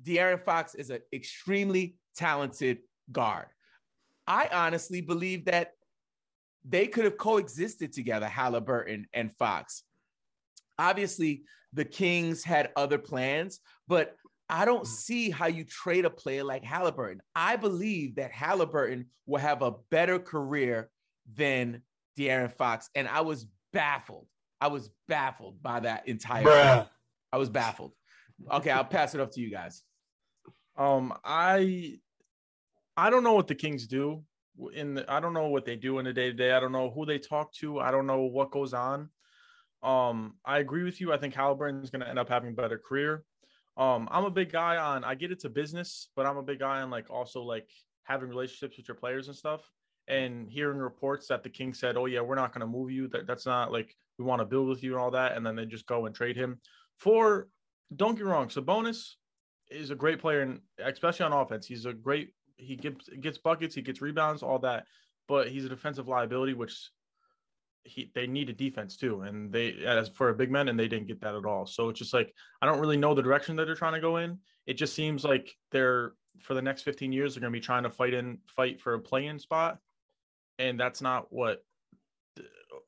De'Aaron Fox is an extremely talented guard. I honestly believe that they could have coexisted together, Halliburton and Fox. Obviously, the Kings had other plans, but I don't mm. see how you trade a player like Halliburton. I believe that Halliburton will have a better career than De'Aaron Fox, and I was baffled. I was baffled by that entire. I was baffled. Okay, I'll pass it up to you guys. Um, I I don't know what the Kings do in the, I don't know what they do in the day to day. I don't know who they talk to. I don't know what goes on. Um, I agree with you. I think Halliburton is going to end up having a better career. Um, I'm a big guy on. I get it's a business, but I'm a big guy on like also like having relationships with your players and stuff. And hearing reports that the King said, "Oh yeah, we're not going to move you. That that's not like we want to build with you and all that," and then they just go and trade him for. Don't get wrong, Sabonis is a great player, and especially on offense, he's a great. He gets gets buckets, he gets rebounds, all that, but he's a defensive liability, which he they need a defense too, and they as for a big man, and they didn't get that at all. So it's just like I don't really know the direction that they're trying to go in. It just seems like they're for the next 15 years they're going to be trying to fight in fight for a play-in spot, and that's not what.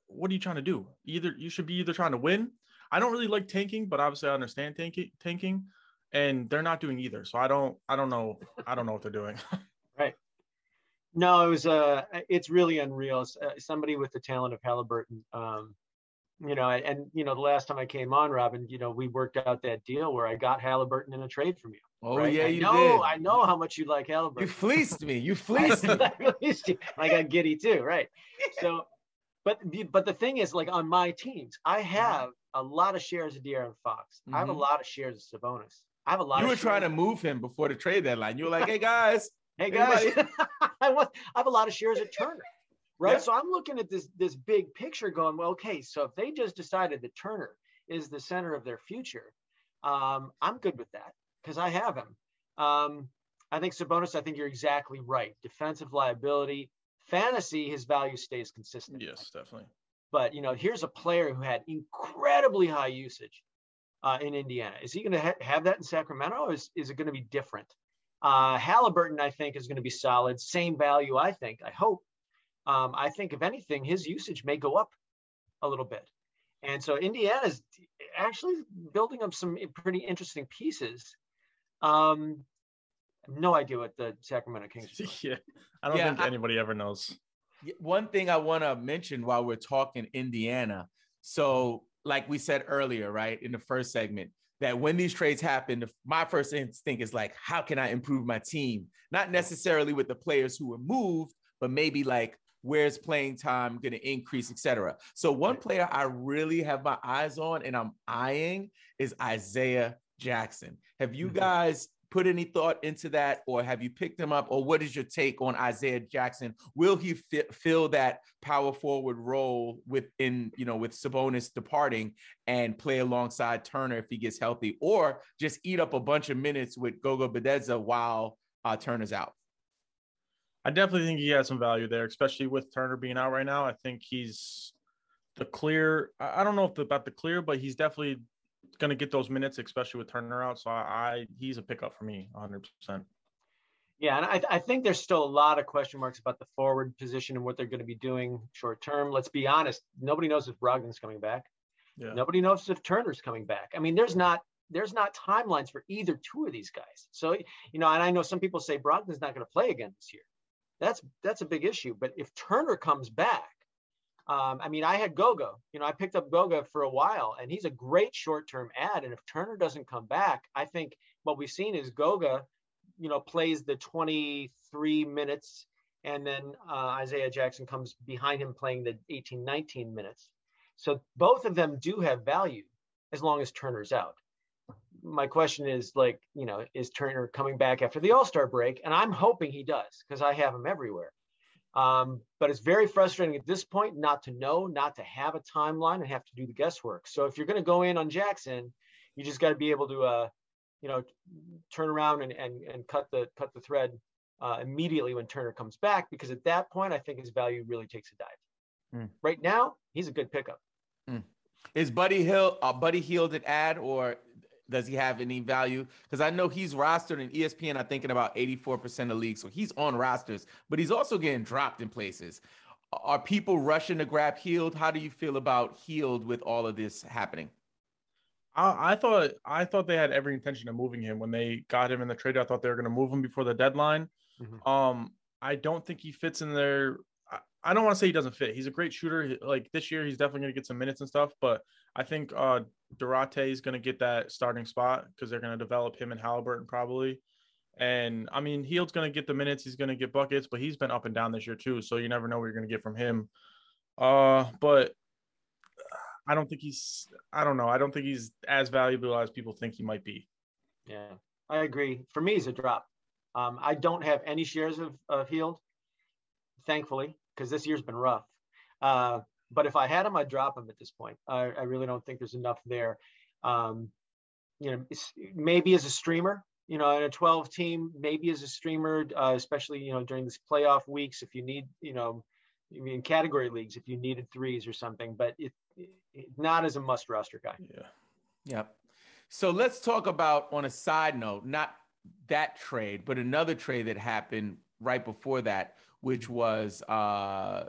What are you trying to do? Either you should be either trying to win. I don't really like tanking, but obviously I understand tanking. Tanking, and they're not doing either. So I don't. I don't know. I don't know what they're doing. [LAUGHS] Right. No, it was uh it's really unreal. Uh, Somebody with the talent of Halliburton, um, you know, and you know, the last time I came on, Robin, you know, we worked out that deal where I got Halliburton in a trade from you. Oh right? yeah, I you know, did. I know how much you like You fleeced me. You [LAUGHS] fleeced me. [LAUGHS] I released you. I got giddy too, right? So, but but the thing is, like on my teams, I have a lot of shares of De'Aaron Fox. I have a Mhm. lot of shares of Sabonis. I have a lot. Of You were trying to move him before the trade deadline. You were like, [LAUGHS] "Hey guys, Hey guys, I want. I have a lot of shares of Turner, right? Yeah. So I'm looking at this this big picture, going, well, okay. So if they just decided that Turner is the center of their future, um, I'm good with that because I have him. Um, I think Sabonis. I think you're exactly right. Defensive liability, fantasy, his value stays consistent. yes, definitely. But you know, here's a player who had incredibly high usage uh, in Indiana. Is he going to ha- have that in Sacramento, or is, is it going to be different? Uh, Halliburton, I think, is going to be solid. Same value, I think. I hope. Um, I think, if anything, his usage may go up a little bit. And so Indiana's actually building up some pretty interesting pieces. Um, no idea what the Sacramento Kings. are [LAUGHS] yeah, I don't Yeah, think I- anybody ever knows. One thing I want to mention while we're talking Indiana. So, like we said earlier, right, in the first segment, that when these trades happen, my first instinct is like, how can I improve my team? Not necessarily with the players who were moved, but maybe like, where's playing time going to increase, etc. So, one player I really have my eyes on and I'm eyeing is Isaiah Jackson. Have you Mhm. guys put any thought into that, or have you picked him up, or what is your take on Isaiah Jackson? Will he fi- fill that power forward role within, you know, with Sabonis departing and play alongside Turner if he gets healthy, or just eat up a bunch of minutes with Goga Bitadze while uh, Turner's out? I definitely think he has some value there, especially with Turner being out right now. I think he's the clear. I I don't know if the, about the clear, but he's definitely going to get those minutes, especially with Turner out. So I, I he's a pickup for me, 100. percent Yeah, and I, I think there's still a lot of question marks about the forward position and what they're going to be doing short term. Let's be honest, nobody knows if Brogdon's coming back. Yeah, Nobody knows if Turner's coming back. I mean, there's not there's not timelines for either two of these guys. So you know, and I know some people say Brogdon's not going to play again this year. That's that's a big issue. But if Turner comes back, um, I mean, I had Goga. You know, I picked up Goga for a while, and he's a great short-term ad. And if Turner doesn't come back, I think what we've seen is Goga, you know, plays the 23 minutes, and then uh, Isaiah Jackson comes behind him playing the 18, 19 minutes. So both of them do have value as long as Turner's out. My question is like, you know, is Turner coming back after the All-Star break? And I'm hoping he does because I have him everywhere. Um, but it's very frustrating at this point not to know, not to have a timeline and have to do the guesswork. So if you're going to go in on Jackson, you just got to be able to, uh, you know, turn around and, and, and cut the cut the thread uh, immediately when Turner comes back, because at that point, I think his value really takes a dive. Hmm. Right now, he's a good pickup. Is Buddy Hill uh, Buddy Hield an ad, or does he have any value? Because I know he's rostered in ESPN. I think in about eighty four percent of leagues, so he's on rosters, but he's also getting dropped in places. Are people rushing to grab Hield? How do you feel about Hield with all of this happening? I, I thought I thought they had every intention of moving him when they got him in the trade. I thought they were going to move him before the deadline. Mhm. Um, I don't think he fits in there. I, I don't want to say he doesn't fit. He's a great shooter. Like this year, he's definitely going to get some minutes and stuff. But I think uh, Duarte is going to get that starting spot because they're going to develop him and Halliburton probably. And I mean, Hield's going to get the minutes. He's going to get buckets, but he's been up and down this year too. So you never know what you're going to get from him. Uh, but I don't think he's. I don't know. I don't think he's as valuable as people think he might be. Yeah, I agree. For me, it's a drop. Um, I don't have any shares of, of Hield, thankfully, because this year's been rough. Uh, but if I had him, I'd drop him at this point. I, I really don't think there's enough there. Um, you know, maybe as a streamer, you know, in a 12 team, maybe as a streamer, uh, especially, you know, during this playoff weeks, if you need, you know, in category leagues, if you needed threes or something, but it, it not as a must roster guy. Yeah. Yep. So let's talk about on a side note, not that trade, but another trade that happened right before that, which was uh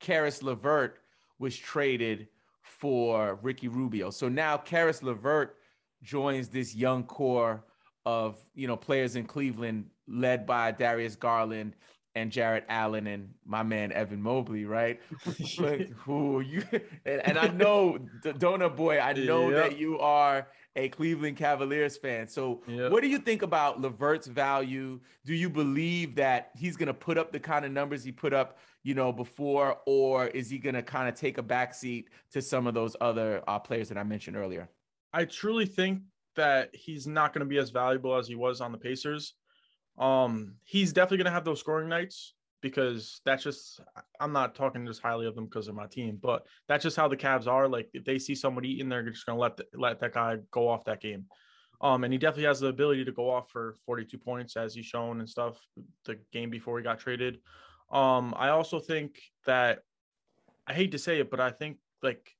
Caris Levert was traded for Ricky Rubio. So now Caris Levert joins this young core of you know players in Cleveland led by Darius Garland and Jarrett Allen and my man Evan Mobley, right? [LAUGHS] Like, who you and, and I know Donut Boy, I know Yep. that you are a Cleveland Cavaliers fan. So Yep. what do you think about Levert's value? Do you believe that he's gonna put up the kind of numbers he put up, you know, before, or is he gonna kind of take a backseat to some of those other uh, players that I mentioned earlier? I truly think that he's not going to be as valuable as he was on the Pacers. Um, he's definitely going to have those scoring nights because that's just I'm not talking just highly of them because they're my team, but that's just how the Cavs are. Like if they see somebody eating, they're just to let the, let that guy go off that game. Um, and he definitely has the ability to go off for 42 points as he's shown and stuff the game before he got traded. Um, I also think that I hate to say it, but I think like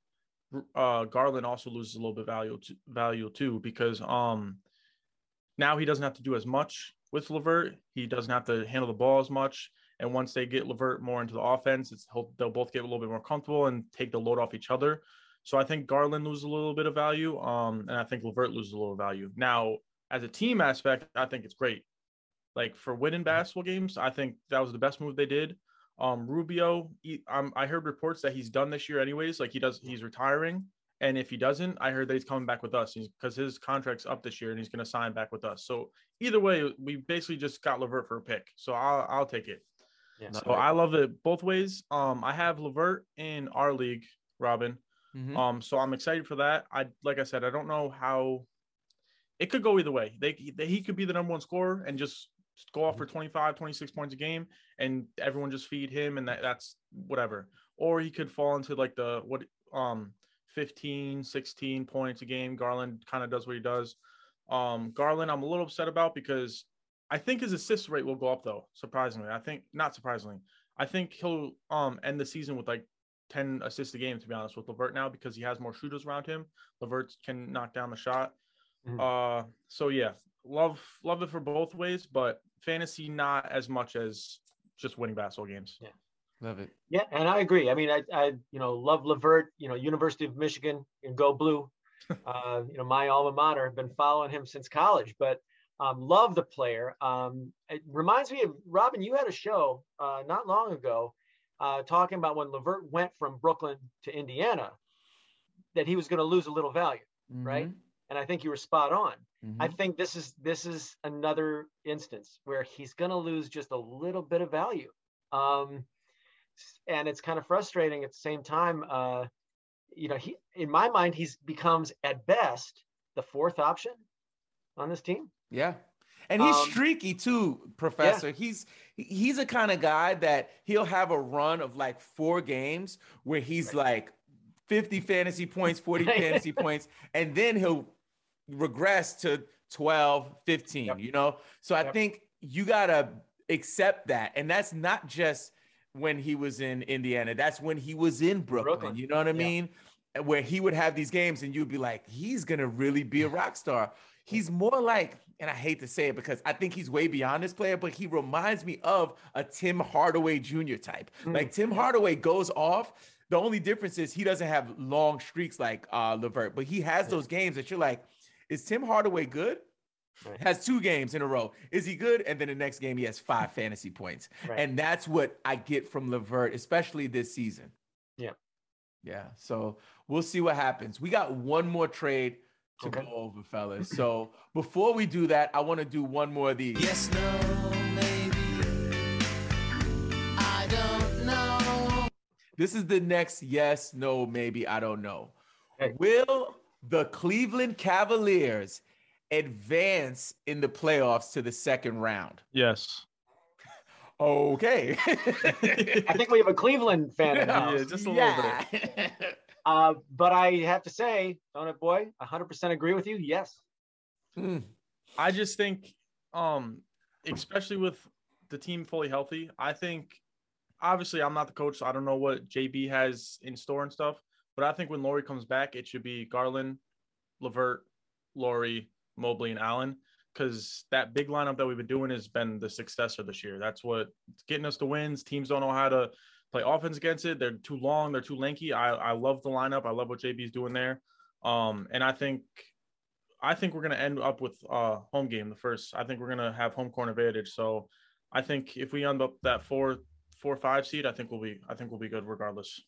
uh Garland also loses a little bit value to, value too because um now he doesn't have to do as much with Levert. He doesn't have to handle the ball as much. And once they get Levert more into the offense, it's they'll both get a little bit more comfortable and take the load off each other. So I think Garland loses a little bit of value, um, and I think Levert loses a little value. Now, as a team aspect, I think it's great. Like for winning basketball games, I think that was the best move they did. Um, Rubio, he, um, I heard reports that he's done this year anyways. Like he does, he's retiring, and if he doesn't, I heard that he's coming back with us because his contract's up this year and he's going to sign back with us. So either way, we basically just got Levert for a pick. So I'll I'll take it. Yeah. So I love it both ways. Um, I have Levert in our league, Robin. Mhm. Um, so I'm excited for that. I like I said, I don't know how it could go either way. They, they he could be the number one scorer and just go off for 25, 26 points a game, and everyone just feed him, and that, that's whatever. Or he could fall into like the what um 15, 16 points a game. Garland kind of does what he does. Um, Garland, I'm a little upset about because I think his assist rate will go up though. Surprisingly, I think not surprisingly. I think he'll um end the season with like 10 assists a game, to be honest, with Levert now because he has more shooters around him. Levert can knock down the shot. Mhm. Uh, so yeah, love love it for both ways, but fantasy not as much as just winning basketball games. Yeah, love it. Yeah, and I agree. I mean, I, I you know, love Levert, you know, University of Michigan and go blue. [LAUGHS] uh, you know, my alma mater, have been following him since college, but um, love the player. Um, it reminds me of Robin, you had a show uh, not long ago uh, talking about when Levert went from Brooklyn to Indiana, that he was going to lose a little value, right? Mhm. And I think you were spot on. I Mhm. think this is this is another instance where he's going to lose just a little bit of value, um, and it's kind of frustrating at the same time. Uh, you know, he in my mind he's becomes at best the fourth option on this team. Yeah. And he's Um, streaky too, Professor. He's he's a kind of guy that he'll have a run of like four games where he's like 50 fantasy points, 40 [LAUGHS] fantasy points, and then he'll regress to 12, 15, Yep. you know? So I Yep. think you gotta accept that. And that's not just when he was in Indiana, that's when he was in Brooklyn. Brooklyn. You know what I Yeah. mean? Where he would have these games and you'd be like, he's gonna really be a rock star. He's more like, and I hate to say it because I think he's way beyond this player, but he reminds me of a Tim Hardaway Jr. type. Mm. Like Tim Hardaway goes off. The only difference is he doesn't have long streaks like uh Levert, but he has those games that you're like, is Tim Hardaway good? Right. Has two games in a row. Is he good? And then the next game he has five [LAUGHS] fantasy points. Right. And that's what I get from Levert, especially this season. Yeah. Yeah. So we'll see what happens. We got one more trade to Okay. go over, fellas. So before we do that, I want to do one more of these. Yes, no, maybe. I don't know. This is the next yes, no, maybe, I don't know. Okay. Will the Cleveland Cavaliers advance in the playoffs to the second round? Yes. Okay. [LAUGHS] I think we have a Cleveland fan in the [LAUGHS] Yeah, just a little bit. [LAUGHS] Uh, but I have to say, Donut Boy, 100% agree with you. Yes. I just think, um, especially with the team fully healthy, I think obviously I'm not the coach, so I don't know what JB has in store and stuff. But I think when Laurie comes back, it should be Garland, Levert, Laurie, Mobley, and Allen. Because that big lineup that we've been doing has been the successor this year. That's what's getting us the wins. Teams don't know how to play offense against it. They're too long, they're too lanky. I, I love the lineup. I love what JB's doing there. Um, and I think I think we're gonna end up with uh home game the first. I think we're gonna have home court advantage. So I think if we end up that four four five seed, I think we'll be I think we'll be good regardless.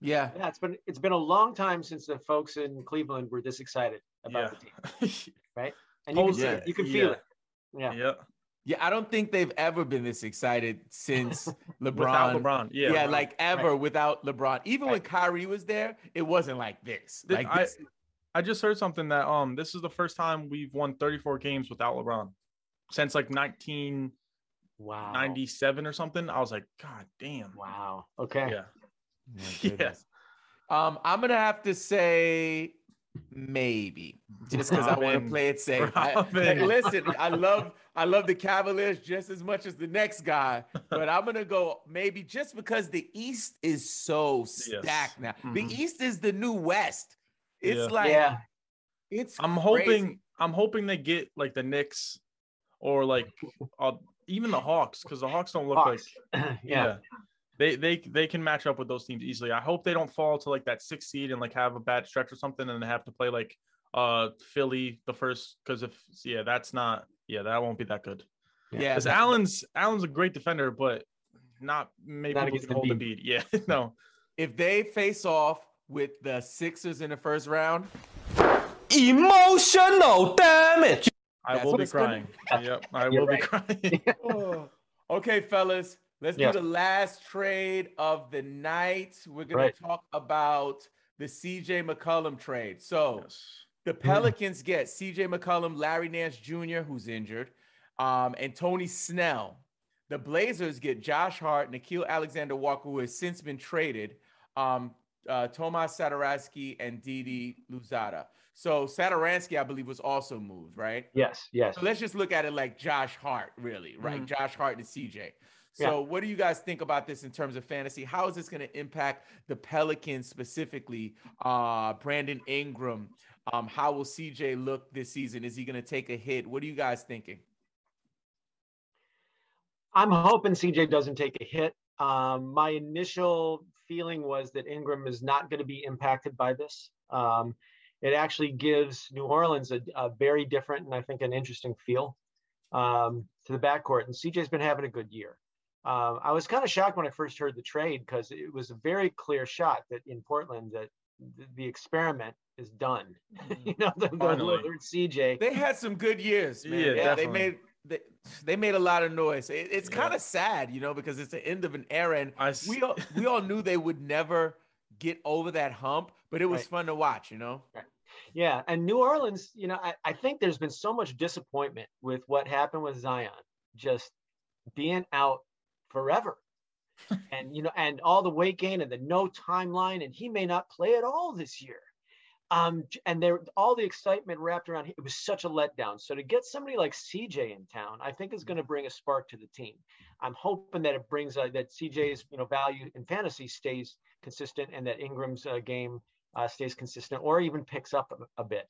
yeah. Yeah, it's been it's been a long time since the folks in Cleveland were this excited about Yeah. the team, [LAUGHS] right? and you can see Yeah. You can feel Yeah. it. Yeah. yeah. Yeah, I don't think they've ever been this excited since [LAUGHS] LeBron. Without LeBron. Yeah. Yeah, LeBron. like ever without LeBron. Even when Right. Kyrie was there, it wasn't like this. Th- Like I- this, I just heard something that um this is the first time we've won 34 games without LeBron since like 1997 Wow. 97 or something. I was like, God damn. Wow. Okay. Yeah. [LAUGHS] Yeah. Um, I'm gonna have to say maybe [LAUGHS] just because I want to play it safe. I, like, listen, I love I love the Cavaliers just as much as the next guy, but I'm gonna go maybe just because the East is so Yes. stacked now. Mhm. The East is the new West. It's Yeah. like Yeah. it's. I'm crazy. hoping I'm hoping they get like the Knicks or like uh, even the Hawks because the Hawks don't look Hawks. like [CLEARS THROAT] yeah. They they they can match up with those teams easily. I hope they don't fall to like that sixth seed and like have a bad stretch or something and they have to play like uh Philly the first because if yeah that's not yeah that won't be that good. Yeah, Because that- Allen's Allen's a great defender but not maybe Not able against the hold the beat. beat. [LAUGHS] Yeah no if they face off with the Sixers in the first round, Emotional damage. I That's will be it's gonna crying. yep I You're will be crying. Oh. [LAUGHS] okay, fellas, let's Yes. do the last trade of the night. We're gonna talk about the CJ McCollum trade. So Yes. the Pelicans get CJ McCollum, Larry Nance Jr., who's injured, um, and Tony Snell. The Blazers get Josh Hart, Nickeil Alexander Walker, who has since been traded, um, uh, Tomas Satoransky, and Didi Louzada. So Satoransky, I believe, was also moved, right? Yes. Yes. So let's just look at it like Josh Hart, really, right? Mhm. Josh Hart and CJ. Yeah. So, what do you guys think about this in terms of fantasy? How is this going to impact the Pelicans specifically? Uh, Brandon Ingram. Um, how will CJ look this season? Is he going to take a hit? What are you guys thinking? I'm hoping CJ doesn't take a hit. Um, my initial feeling was that Ingram is not going to be impacted by this. Um, it actually gives New Orleans a, a very different and I think an interesting feel um, to the backcourt. And CJ's been having a good year. Um, I was kind of shocked when I first heard the trade because it was a very clear shot that in Portland that the, the experiment is done. [LAUGHS] you know, the, the Lillard CJ. They had some good years, man. Yeah, Yeah, they made they, they made a lot of noise. It- it's Yeah. kind of sad, you know, because it's the end of an era, and I s- we all we all knew they would never get over that hump, but it was Right. fun to watch, you know. Yeah, and New Orleans, you know, I, I think there's been so much disappointment with what happened with Zion just being out forever. [LAUGHS] and you know, and all the weight gain and the no timeline, and he may not play at all this year. Um, and there all the excitement wrapped around it was such a letdown. So to get somebody like CJ in town, I think is going to bring a spark to the team. I'm hoping that it brings uh, that CJ's you know value in fantasy stays consistent, and that Ingram's uh, game uh, stays consistent or even picks up a, a bit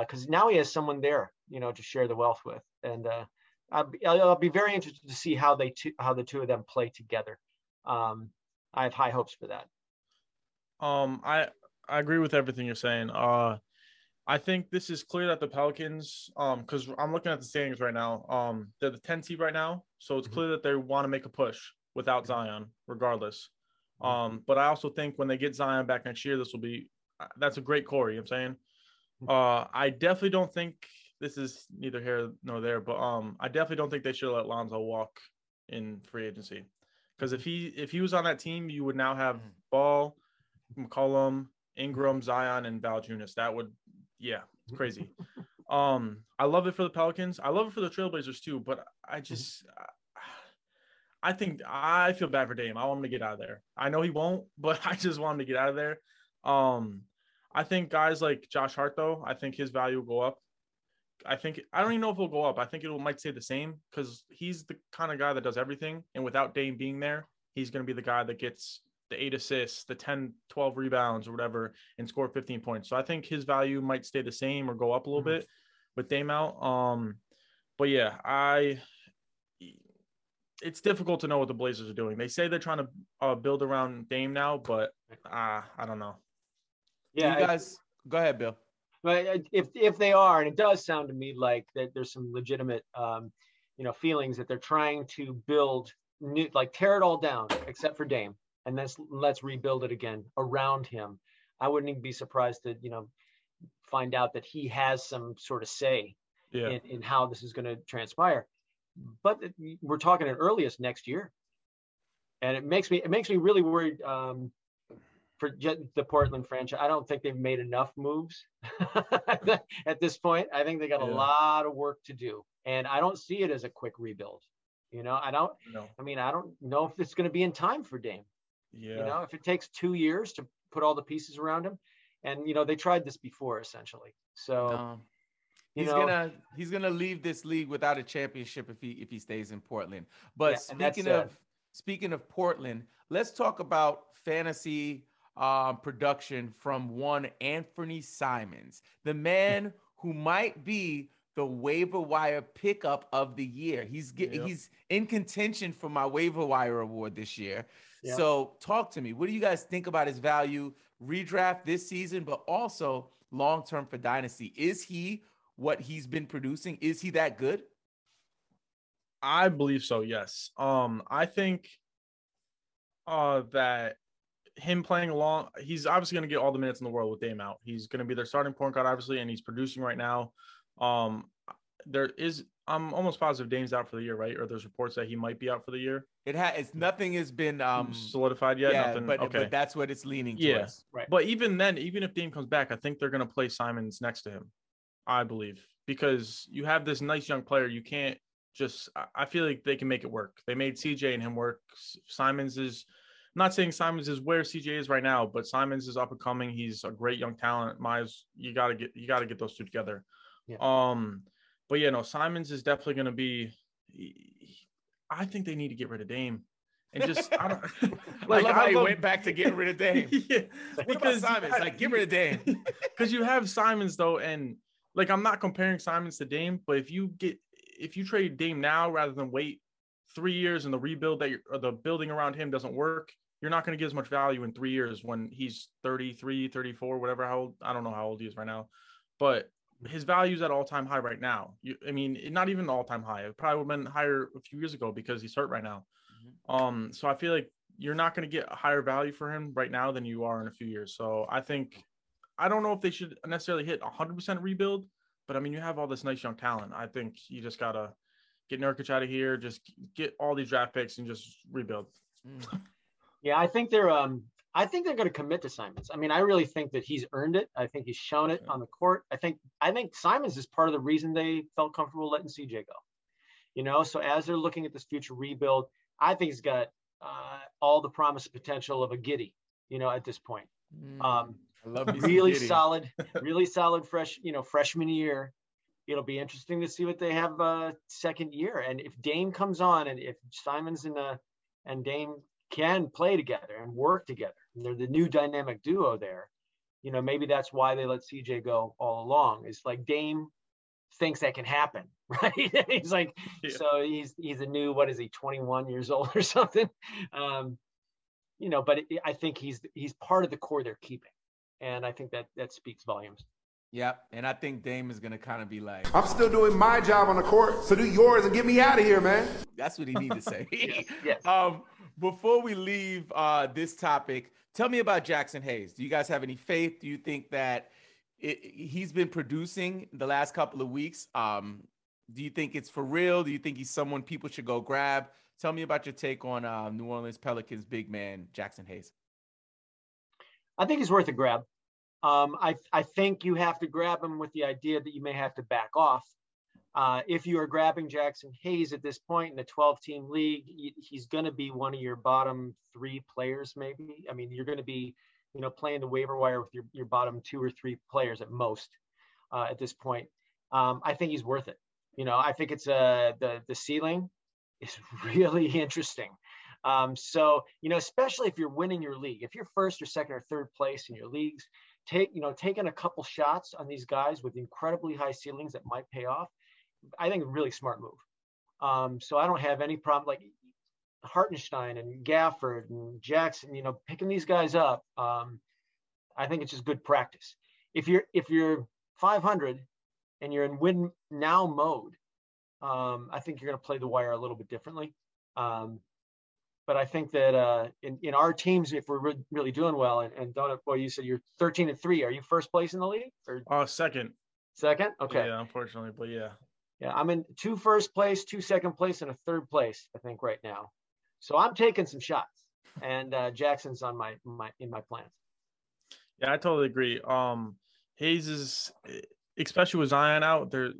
because now he has someone there, you know, to share the wealth with. And uh, I'll, be, I'll I'll be very interested to see how they two, how the two of them play together. Um, I have high hopes for that. Um, I I agree with everything you're saying. Uh, I think this is clear that the Pelicans, um, because I'm looking at the standings right now. Um, they're the 10 seed right now, so it's Mhm. clear that they want to make a push without Zion, regardless. Um, but I also think when they get Zion back next year, this will be uh, that's a great core. You know what I'm saying? Uh, I definitely don't think this is neither here nor there, but um, I definitely don't think they should let Lonzo walk in free agency. Because if he if he was on that team, you would now have Ball, McCollum, Ingram, Zion, and Valanciunas. That would, yeah, crazy. Um, I love it for the Pelicans. I love it for the Trailblazers too. But I Mm-hmm. just, I think I feel bad for Dame. I want him to get out of there. I know he won't, but [LAUGHS] I just want him to get out of there. Um, I think guys like Josh Hart, though, I think his value will go up. I think I don't even know if it'll go up. I think it might stay the same because he's the kind of guy that does everything. And without Dame being there, he's going to be the guy that gets the eight assists, the 10, 12 rebounds or whatever, and score 15 points. So I think his value might stay the same or go up a little Mhm. bit with Dame out. Um, but yeah, I it's difficult to know what the Blazers are doing. They say they're trying to uh, build around Dame now, but uh, I don't know. Yeah, you I- guys, go ahead, Bill. But uh, if if they are, and it does sound to me like that, there's some legitimate, um, you know, feelings that they're trying to build new, like tear it all down except for Dame, and let's, let's rebuild it again around him. I wouldn't even be surprised to, you know, find out that he has some sort of say Yeah, in, in how this is going to transpire. But we're talking at earliest next year, and it makes me it makes me really worried um, for the Portland franchise. I don't think they've made enough moves [LAUGHS] at this point. I think they got a lot of work to do, and I don't see it as a quick rebuild. You know, I don't. no, I mean, I don't know if it's going to be in time for Dame. yeah, You know, if it takes two years to put all the pieces around him, and you know they tried this before essentially. So you he's know, gonna he's gonna leave this league without a championship if he if he stays in Portland. But Yeah, speaking of speaking of Portland, let's talk about fantasy um, production from one Anthony Simons, the man who might be the waiver wire pickup of the year. He's get, Yep. he's in contention for my waiver wire award this year. Yeah. So talk to me. What do you guys think about his value redraft this season, but also long term for dynasty? Is he what he's been producing? Is he that good? I believe so. Yes. Um, I think uh that him playing along, he's obviously going to get all the minutes in the world with Dame out. He's going to be their starting point guard, obviously, and he's producing right now. Um, there is, I'm almost positive Dame's out for the year, right? Or there's reports that he might be out for the year. It has nothing has been um solidified yet. yeah, Nothing. but okay. but that's what it's leaning Yeah. towards. But even then, even if Dame comes back, I think they're going to play Simons next to him. I believe because you have this nice young player. You can't just. I- I feel like they can make it work. They made CJ and him work. Simons is. I'm not saying Simons is where CJ is right now, but Simons is up and coming. He's a great young talent. Miles, you gotta get you gotta get those two together. Yeah. Um, but yeah, no, Simons is definitely going to be. I think they need to get rid of Dame. And just I don't [LAUGHS] [LAUGHS] I love how love- went back to getting rid of [LAUGHS] Dame. yeah, What because Simons? had- Like, get rid of Dame. because you have Simons though, and like I'm not comparing Simons to Dame, but if you get if you trade Dame now rather than wait three years and the rebuild that you're, or the building around him doesn't work, you're not going to get as much value in three years when he's 33, 34, whatever. How old? I don't know how old he is right now, but his value is at all time high right now. You, I mean, not even all time high. It probably would have been higher a few years ago because he's hurt right now. Um, so I feel like you're not going to get a higher value for him right now than you are in a few years. So I think I don't know if they should necessarily hit 100% rebuild, but I mean, you have all this nice young talent. I think you just got to get Nurkic out of here, just get all these draft picks and just rebuild. Mm. [LAUGHS] Yeah, I think they're um I think they're going to commit to Simons. I mean, I really think that he's earned it. I think he's shown it Okay. on the court. I think I think Simons is part of the reason they felt comfortable letting CJ go. You know, so as they're looking at this future rebuild, I think he's got uh, all the promise and potential of a Giddey. You know, at this point, um, I love really Giddey. solid, [LAUGHS] really solid fresh. You know, freshman year. It'll be interesting to see what they have uh, second year, and if Dame comes on, and if Simons and uh, and Dame can play together and work together. And they're the new dynamic duo there. You know, maybe that's why they let CJ go all along. It's like Dame thinks that can happen, [LAUGHS] right? [LAUGHS] he's like, Yeah. so he's he's a new what is he, 21 years old or [LAUGHS] something? Um, you know, but it, I think he's he's part of the core they're keeping, and I think that that speaks volumes. Yep. And I think Dame is gonna kind of be like, I'm still doing my job on the court, so do yours and get me out of here, man. that's what he need to say. [LAUGHS] yes. [LAUGHS] Um, before we leave uh, this topic, tell me about Jaxson Hayes. Do you guys have any faith? Do you think that it, he's been producing the last couple of weeks? Um, do you think it's for real? Do you think he's someone people should go grab? Tell me about your take on uh, New Orleans Pelicans big man Jaxson Hayes. I think he's worth a grab. Um, I I think you have to grab him with the idea that you may have to back off. Uh, if you are grabbing Jaxson Hayes at this point in a 12 team league, he's going to be one of your bottom three players, maybe. I mean, you're going to be, you know, playing the waiver wire with your, your bottom two or three players at most uh, at this point. Um, I think he's worth it. You know, I think it's uh, the the ceiling is [LAUGHS] really interesting. Um, so you know, especially if you're winning your league, if you're first or second or third place in your leagues, take you know taking a couple shots on these guys with incredibly high ceilings that might pay off. I think a really smart move. Um, so I don't have any problem like Hartenstein and Gafford and Jackson. You know, picking these guys up. Um, I think it's just good practice. If you're if you're 500 and you're in win now mode, um, I think you're going to play the wire a little bit differently. Um, but I think that uh, in, in our teams, if we're re- really doing well, and, and Donut Boy, you said you're 13 and three. Are you first place in the league or Uh, second. second? Okay. Yeah, unfortunately, but yeah. Yeah, I'm in two first place, two second place, and a third place, I think, right now. So I'm taking some shots, and uh, Jaxson's on my my in my plans. Yeah, I totally agree. Um, Hayes is, especially with Zion out there.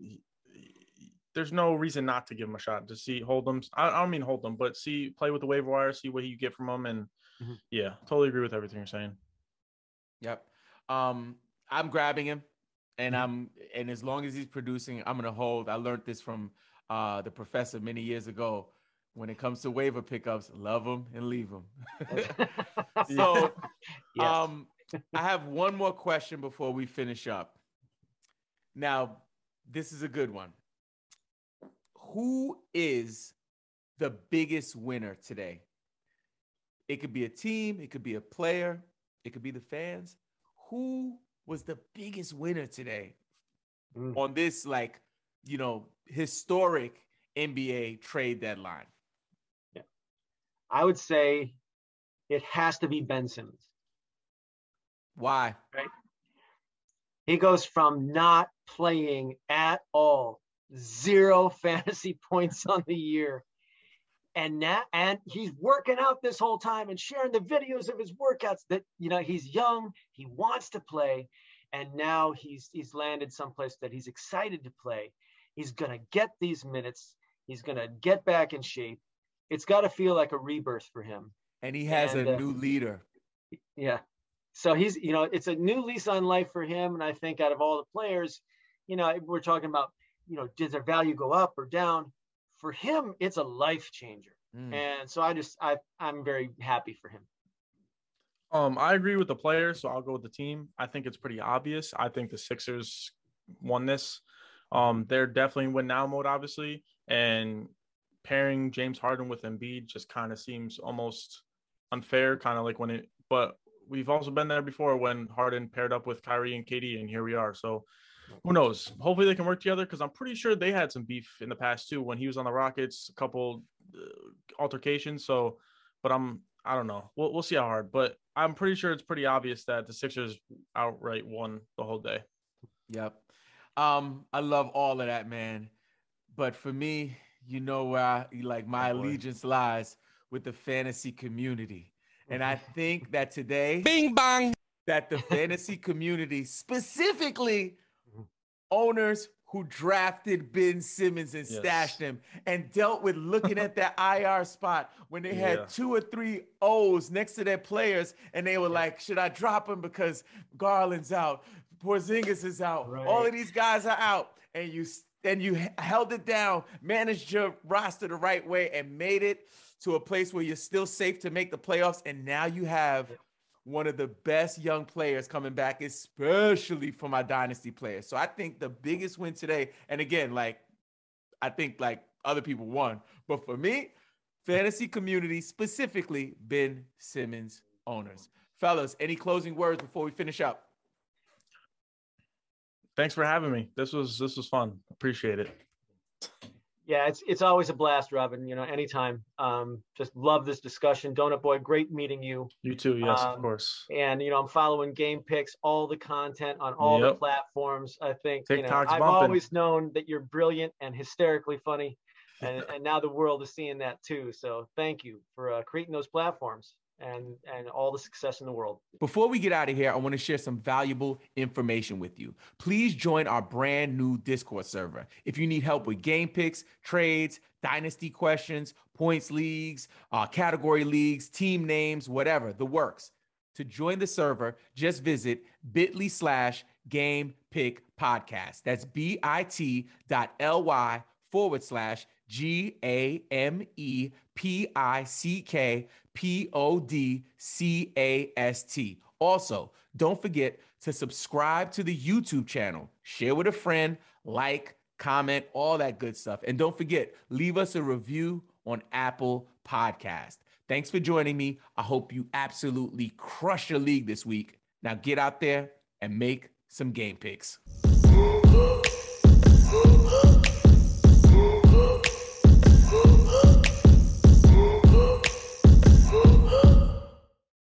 There's no reason not to give him a shot to see hold them. I, I don't mean hold them, but see play with the waiver wire, see what you get from them, and Mhm. yeah, totally agree with everything you're saying. Yep. Um, I'm grabbing him, and I'm and as long as he's producing, I'm gonna hold. I learned this from uh, the professor many years ago. When it comes to waiver pickups, love them and leave them. [LAUGHS] so, [LAUGHS] Yes. um, I have one more question before we finish up. Now, this is a good one. Who is the biggest winner today? It could be a team, it could be a player, it could be the fans. Who was the biggest winner today Mm. on this, like, you know, historic NBA trade deadline? Yeah. I would say it has to be Ben Simmons. Why? He goes from not playing at all, zero [LAUGHS] fantasy points on the year. And now, and he's working out this whole time and sharing the videos of his workouts that, you know, he's young, he wants to play. And now he's, he's landed someplace that he's excited to play. He's going to get these minutes. He's going to get back in shape. It's got to feel like a rebirth for him. And he has And, a uh, new leader. Yeah. So he's, you know, it's a new lease on life for him. And I think out of all the players, you know, we're talking about, you know, did their value go up or down? For him, it's a life changer. Mm. And so I just, I, I'm very happy for him. Um, I agree with the players, so I'll go with the team. I think it's pretty obvious. I think the Sixers won this. Um, they're definitely in win now mode, obviously, and pairing James Harden with Embiid just kind of seems almost unfair, kind of like when it. But we've also been there before when Harden paired up with Kyrie and KD, and here we are. So who knows? Hopefully they can work together because I'm pretty sure they had some beef in the past too when he was on the Rockets, a couple uh, altercations. So, but I'm I don't know. We'll we'll see how hard, but I'm pretty sure it's pretty obvious that the Sixers outright won the whole day. Yep. Um, I love all of that, man. But for me, you know where I like my Oh, allegiance lies with the fantasy community. And I [LAUGHS] think that today Bing bang, that the fantasy community, specifically owners who drafted Ben Simmons and Yes. stashed him and dealt with looking at that [LAUGHS] IR spot when they had Yeah. two or three O's next to their players and they were like, should I drop him because Garland's out, Porzingis is out, all of these guys are out, and you and you held it down, managed your roster the right way, and made it to a place where you're still safe to make the playoffs, and now you have one of the best young players coming back, especially for my dynasty players. So I think the biggest win today, and again, like I think like other people won, but for me, fantasy community, specifically Ben Simmons owners. Fellas, any closing words before we finish up? Thanks for having me. This was this was fun. Appreciate it. Yeah, it's, it's always a blast, Robin, you know, anytime. Um, just love this discussion. Donut Boy, great meeting you. You too. Yes, of Um, course. And, you know, I'm following game picks, all the content on all the platforms. I think, you know, I've bumping. always known that you're brilliant and hysterically funny. And, and now the world is seeing that too. So thank you for uh, creating those platforms. And and all the success in the world. Before we get out of here, I want to share some valuable information with you. Please join our brand new Discord server. If you need help with game picks, trades, dynasty questions, points leagues, uh, category leagues, team names, whatever, the works. To join the server, just visit bit.ly slash game pick podcast. That's bit.ly forward slash G A M E P I C K P O D C A S T. Also, don't forget to subscribe to the YouTube channel, share with a friend, like, comment, all that good stuff. And don't forget, leave us a review on Apple Podcast. Thanks for joining me. I hope you absolutely crush your league this week. Now get out there and make some game picks. [GASPS] [LAUGHS]